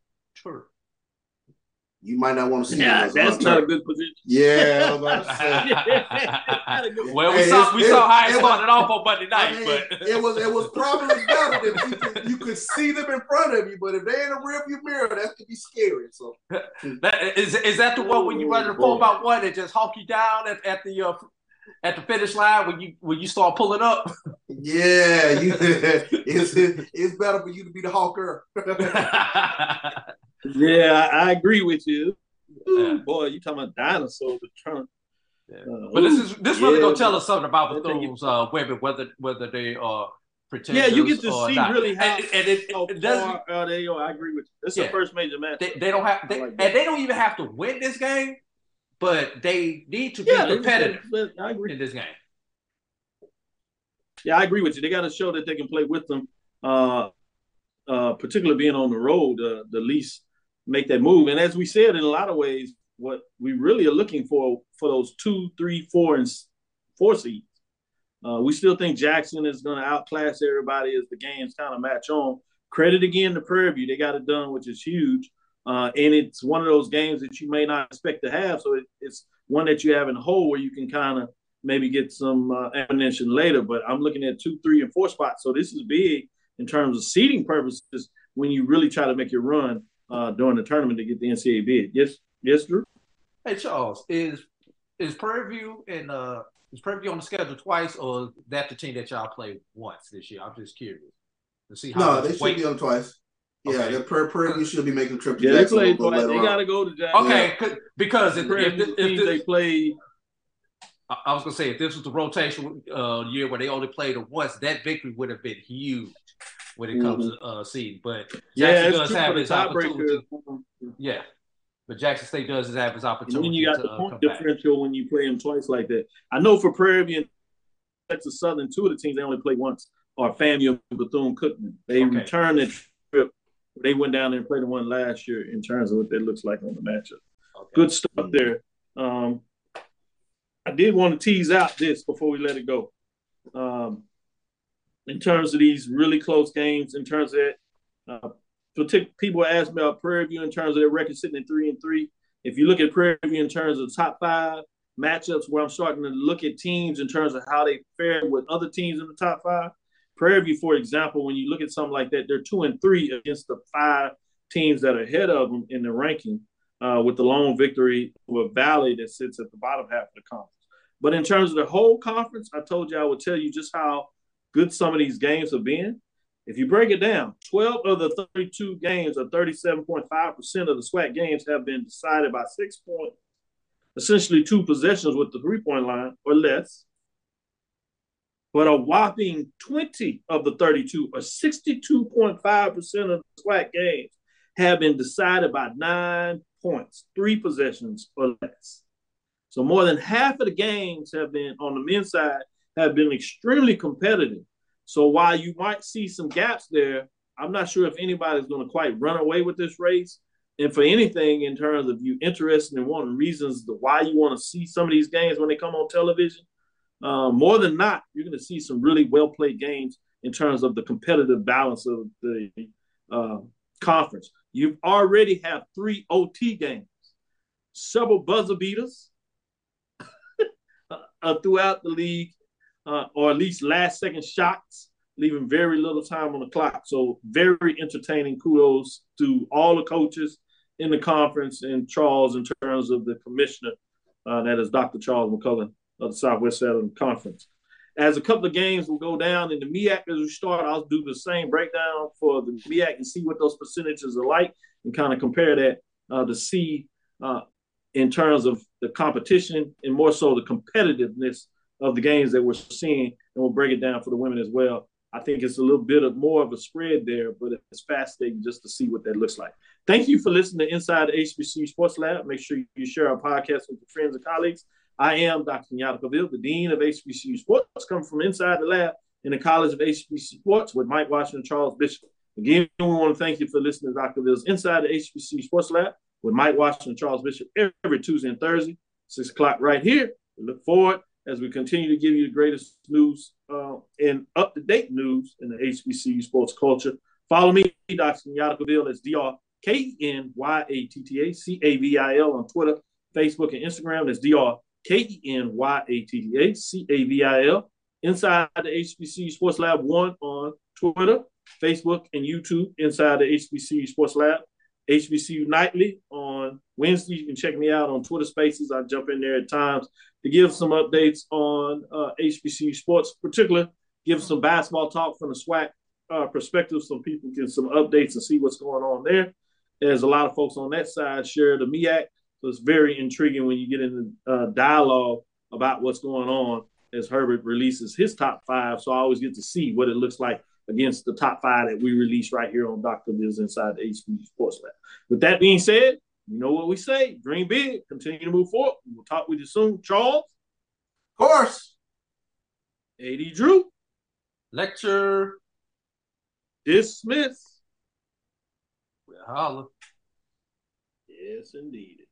You might not want to see Yeah, that's unter- not a good position. Yeah, I was about to <laughs> say. well, we Hey, saw we it- saw how it it was- started off on Monday I night, mean, but it was it was probably better than you could, you could see them in front of you, but if they in a rearview mirror, that could be scary. So <laughs> That, is is that the one when you run the four by one and just hawk you down at, at the uh, at the finish line when you when you start pulling up? yeah, you, <laughs> it's it's better for you to be the hawker. Yeah, I, I agree with you. Ooh, Boy, you talking about dinosaurs with Trump. Uh, But this is this really yeah, gonna tell us something about Bethune's uh, women, whether whether they are pretenders. Yeah, you get to see not. really how, and, and it, how it doesn't. far are they. Or I agree with you. It's Yeah. the first major match. They, they don't have, they, like and they don't even have to win this game, but they need to be Yeah, competitive I agree. in this game. Yeah, I agree with you. They got to show that they can play with them, uh, uh, particularly being on the road, uh, the least make that move. And as we said, in a lot of ways, what we really are looking for for those two, three, four, and four seeds. Uh, we still think Jackson is going to outclass everybody as the games kind of match on. Credit again to Prairie View; they got it done, which is huge. Uh, and it's one of those games that you may not expect to have, so it, it's one that you have in hole where you can kind of maybe get some uh, ammunition later. But I'm looking at two, three, and four spots, so this is big in terms of seeding purposes when you really try to make your run uh, during the tournament to get the NCAA bid. Yes, yes, Drew. Hey Charles, is is Prairie View and uh is Prairie View on the schedule twice, or is that the team that y'all play once this year? I'm just curious to see how. no, they should weight- be on twice. Yeah, Okay. the per per you should be making a trip to Yeah, they Jackson a played twice. They got to go to Jackson. Okay, 'cause- because if, Prairie if, View if, they played. I I was gonna say if this was the rotation uh, year where they only played it once, that victory would have been huge when it comes to uh, seed. But Jackson Yeah, does have his opportunity. Yeah, but Jackson State does have his opportunity. And then you got to, the uh, point back. differential when you play them twice like that. I know for Prairie View and Texas Southern, two of the teams they only play once are FAMU and Bethune Cookman. They Okay. returned that trip. They went down there and played the one last year in terms of what that looks like on the matchup. Good stuff there. Um, I did want to tease out this before we let it go. Um, in terms of these really close games, in terms of that, uh, people ask me about Prairie View in terms of their record sitting at three and three. If you look at Prairie View in terms of top five matchups, where I'm starting to look at teams in terms of how they fare with other teams in the top five, Prairie View, for example, when you look at something like that, they're two and three against the five teams that are ahead of them in the ranking, uh, with the lone victory with Valley that sits at the bottom half of the conference. But in terms of the whole conference, I told you I would tell you just how good some of these games have been. If you break it down, 12 of the 32 games, or 37.5% of the SWAC games, have been decided by six points, essentially two possessions with the three point line or less. But a whopping 20 of the 32, or 62.5% of the SWAC games, have been decided by nine points, three possessions or less. So more than half of the games have been on the men's side have been extremely competitive. So while you might see some gaps there, I'm not sure if anybody's going to quite run away with this race. And for anything in terms of you interested in wanting reasons why you want to see some of these games when they come on television, uh, more than not, you're going to see some really well played games in terms of the competitive balance of the uh, conference. You've already have three OT games, several buzzer beaters <laughs> uh, throughout the league, uh, or at least last second shots, leaving very little time on the clock. So very entertaining. Kudos to all the coaches in the conference and Charles in terms of the commissioner, uh, that is Dr. Charles McClelland of the Southwest Southern Conference. As a couple of games will go down in the MEAC as we start, I'll do the same breakdown for the MEAC and see what those percentages are like and kind of compare that uh, to see uh, in terms of the competition and more so the competitiveness of the games that we're seeing. And we'll break it down for the women as well. I think it's a little bit of more of a spread there, but it's fascinating just to see what that looks like. Thank you for listening to Inside the HBCU Sports Lab. Make sure you share our podcast with your friends and colleagues. I am Dr. Kenyatta Cavill, the Dean of HBCU Sports, coming from inside the lab in the College of HBCU Sports with Mike Washington and Charles Bishop. Again, we want to thank you for listening to Dr. Cavill's Inside the HBCU Sports Lab with Mike Washington and Charles Bishop every Tuesday and Thursday, 6 o'clock right here. We look forward as we continue to give you the greatest news uh, and up to date news in the HBCU sports culture. Follow me, Dr. Kenyatta Cavill, that's Dr. K E N Y A T T A C A V I L on Twitter, Facebook, and Instagram. That's D R K N Y A T T A C A V I L. Inside the HBCU Sports Lab 1 on Twitter, Facebook, and YouTube. Inside the HBCU Sports Lab. HBCU Nightly Wednesday. You can check me out on Twitter Spaces. I jump in there at times to give some updates on uh, HBCU sports, particularly give some basketball talk from the SWAC uh, perspective so people get some updates and see what's going on there. There's a lot of folks on that side share the MEAC, so it's very intriguing when you get into uh, dialogue about what's going on as Herbert releases his top five. So I always get to see what it looks like against the top five that we release right here on Dr. Biz inside the HBCU Sports Lab. With that being said, you know what we say. Dream big, continue to move forward. We'll talk with you soon. Charles. Of course. AD Drew. Lecture. Dismiss. We'll holler. Yes, indeed.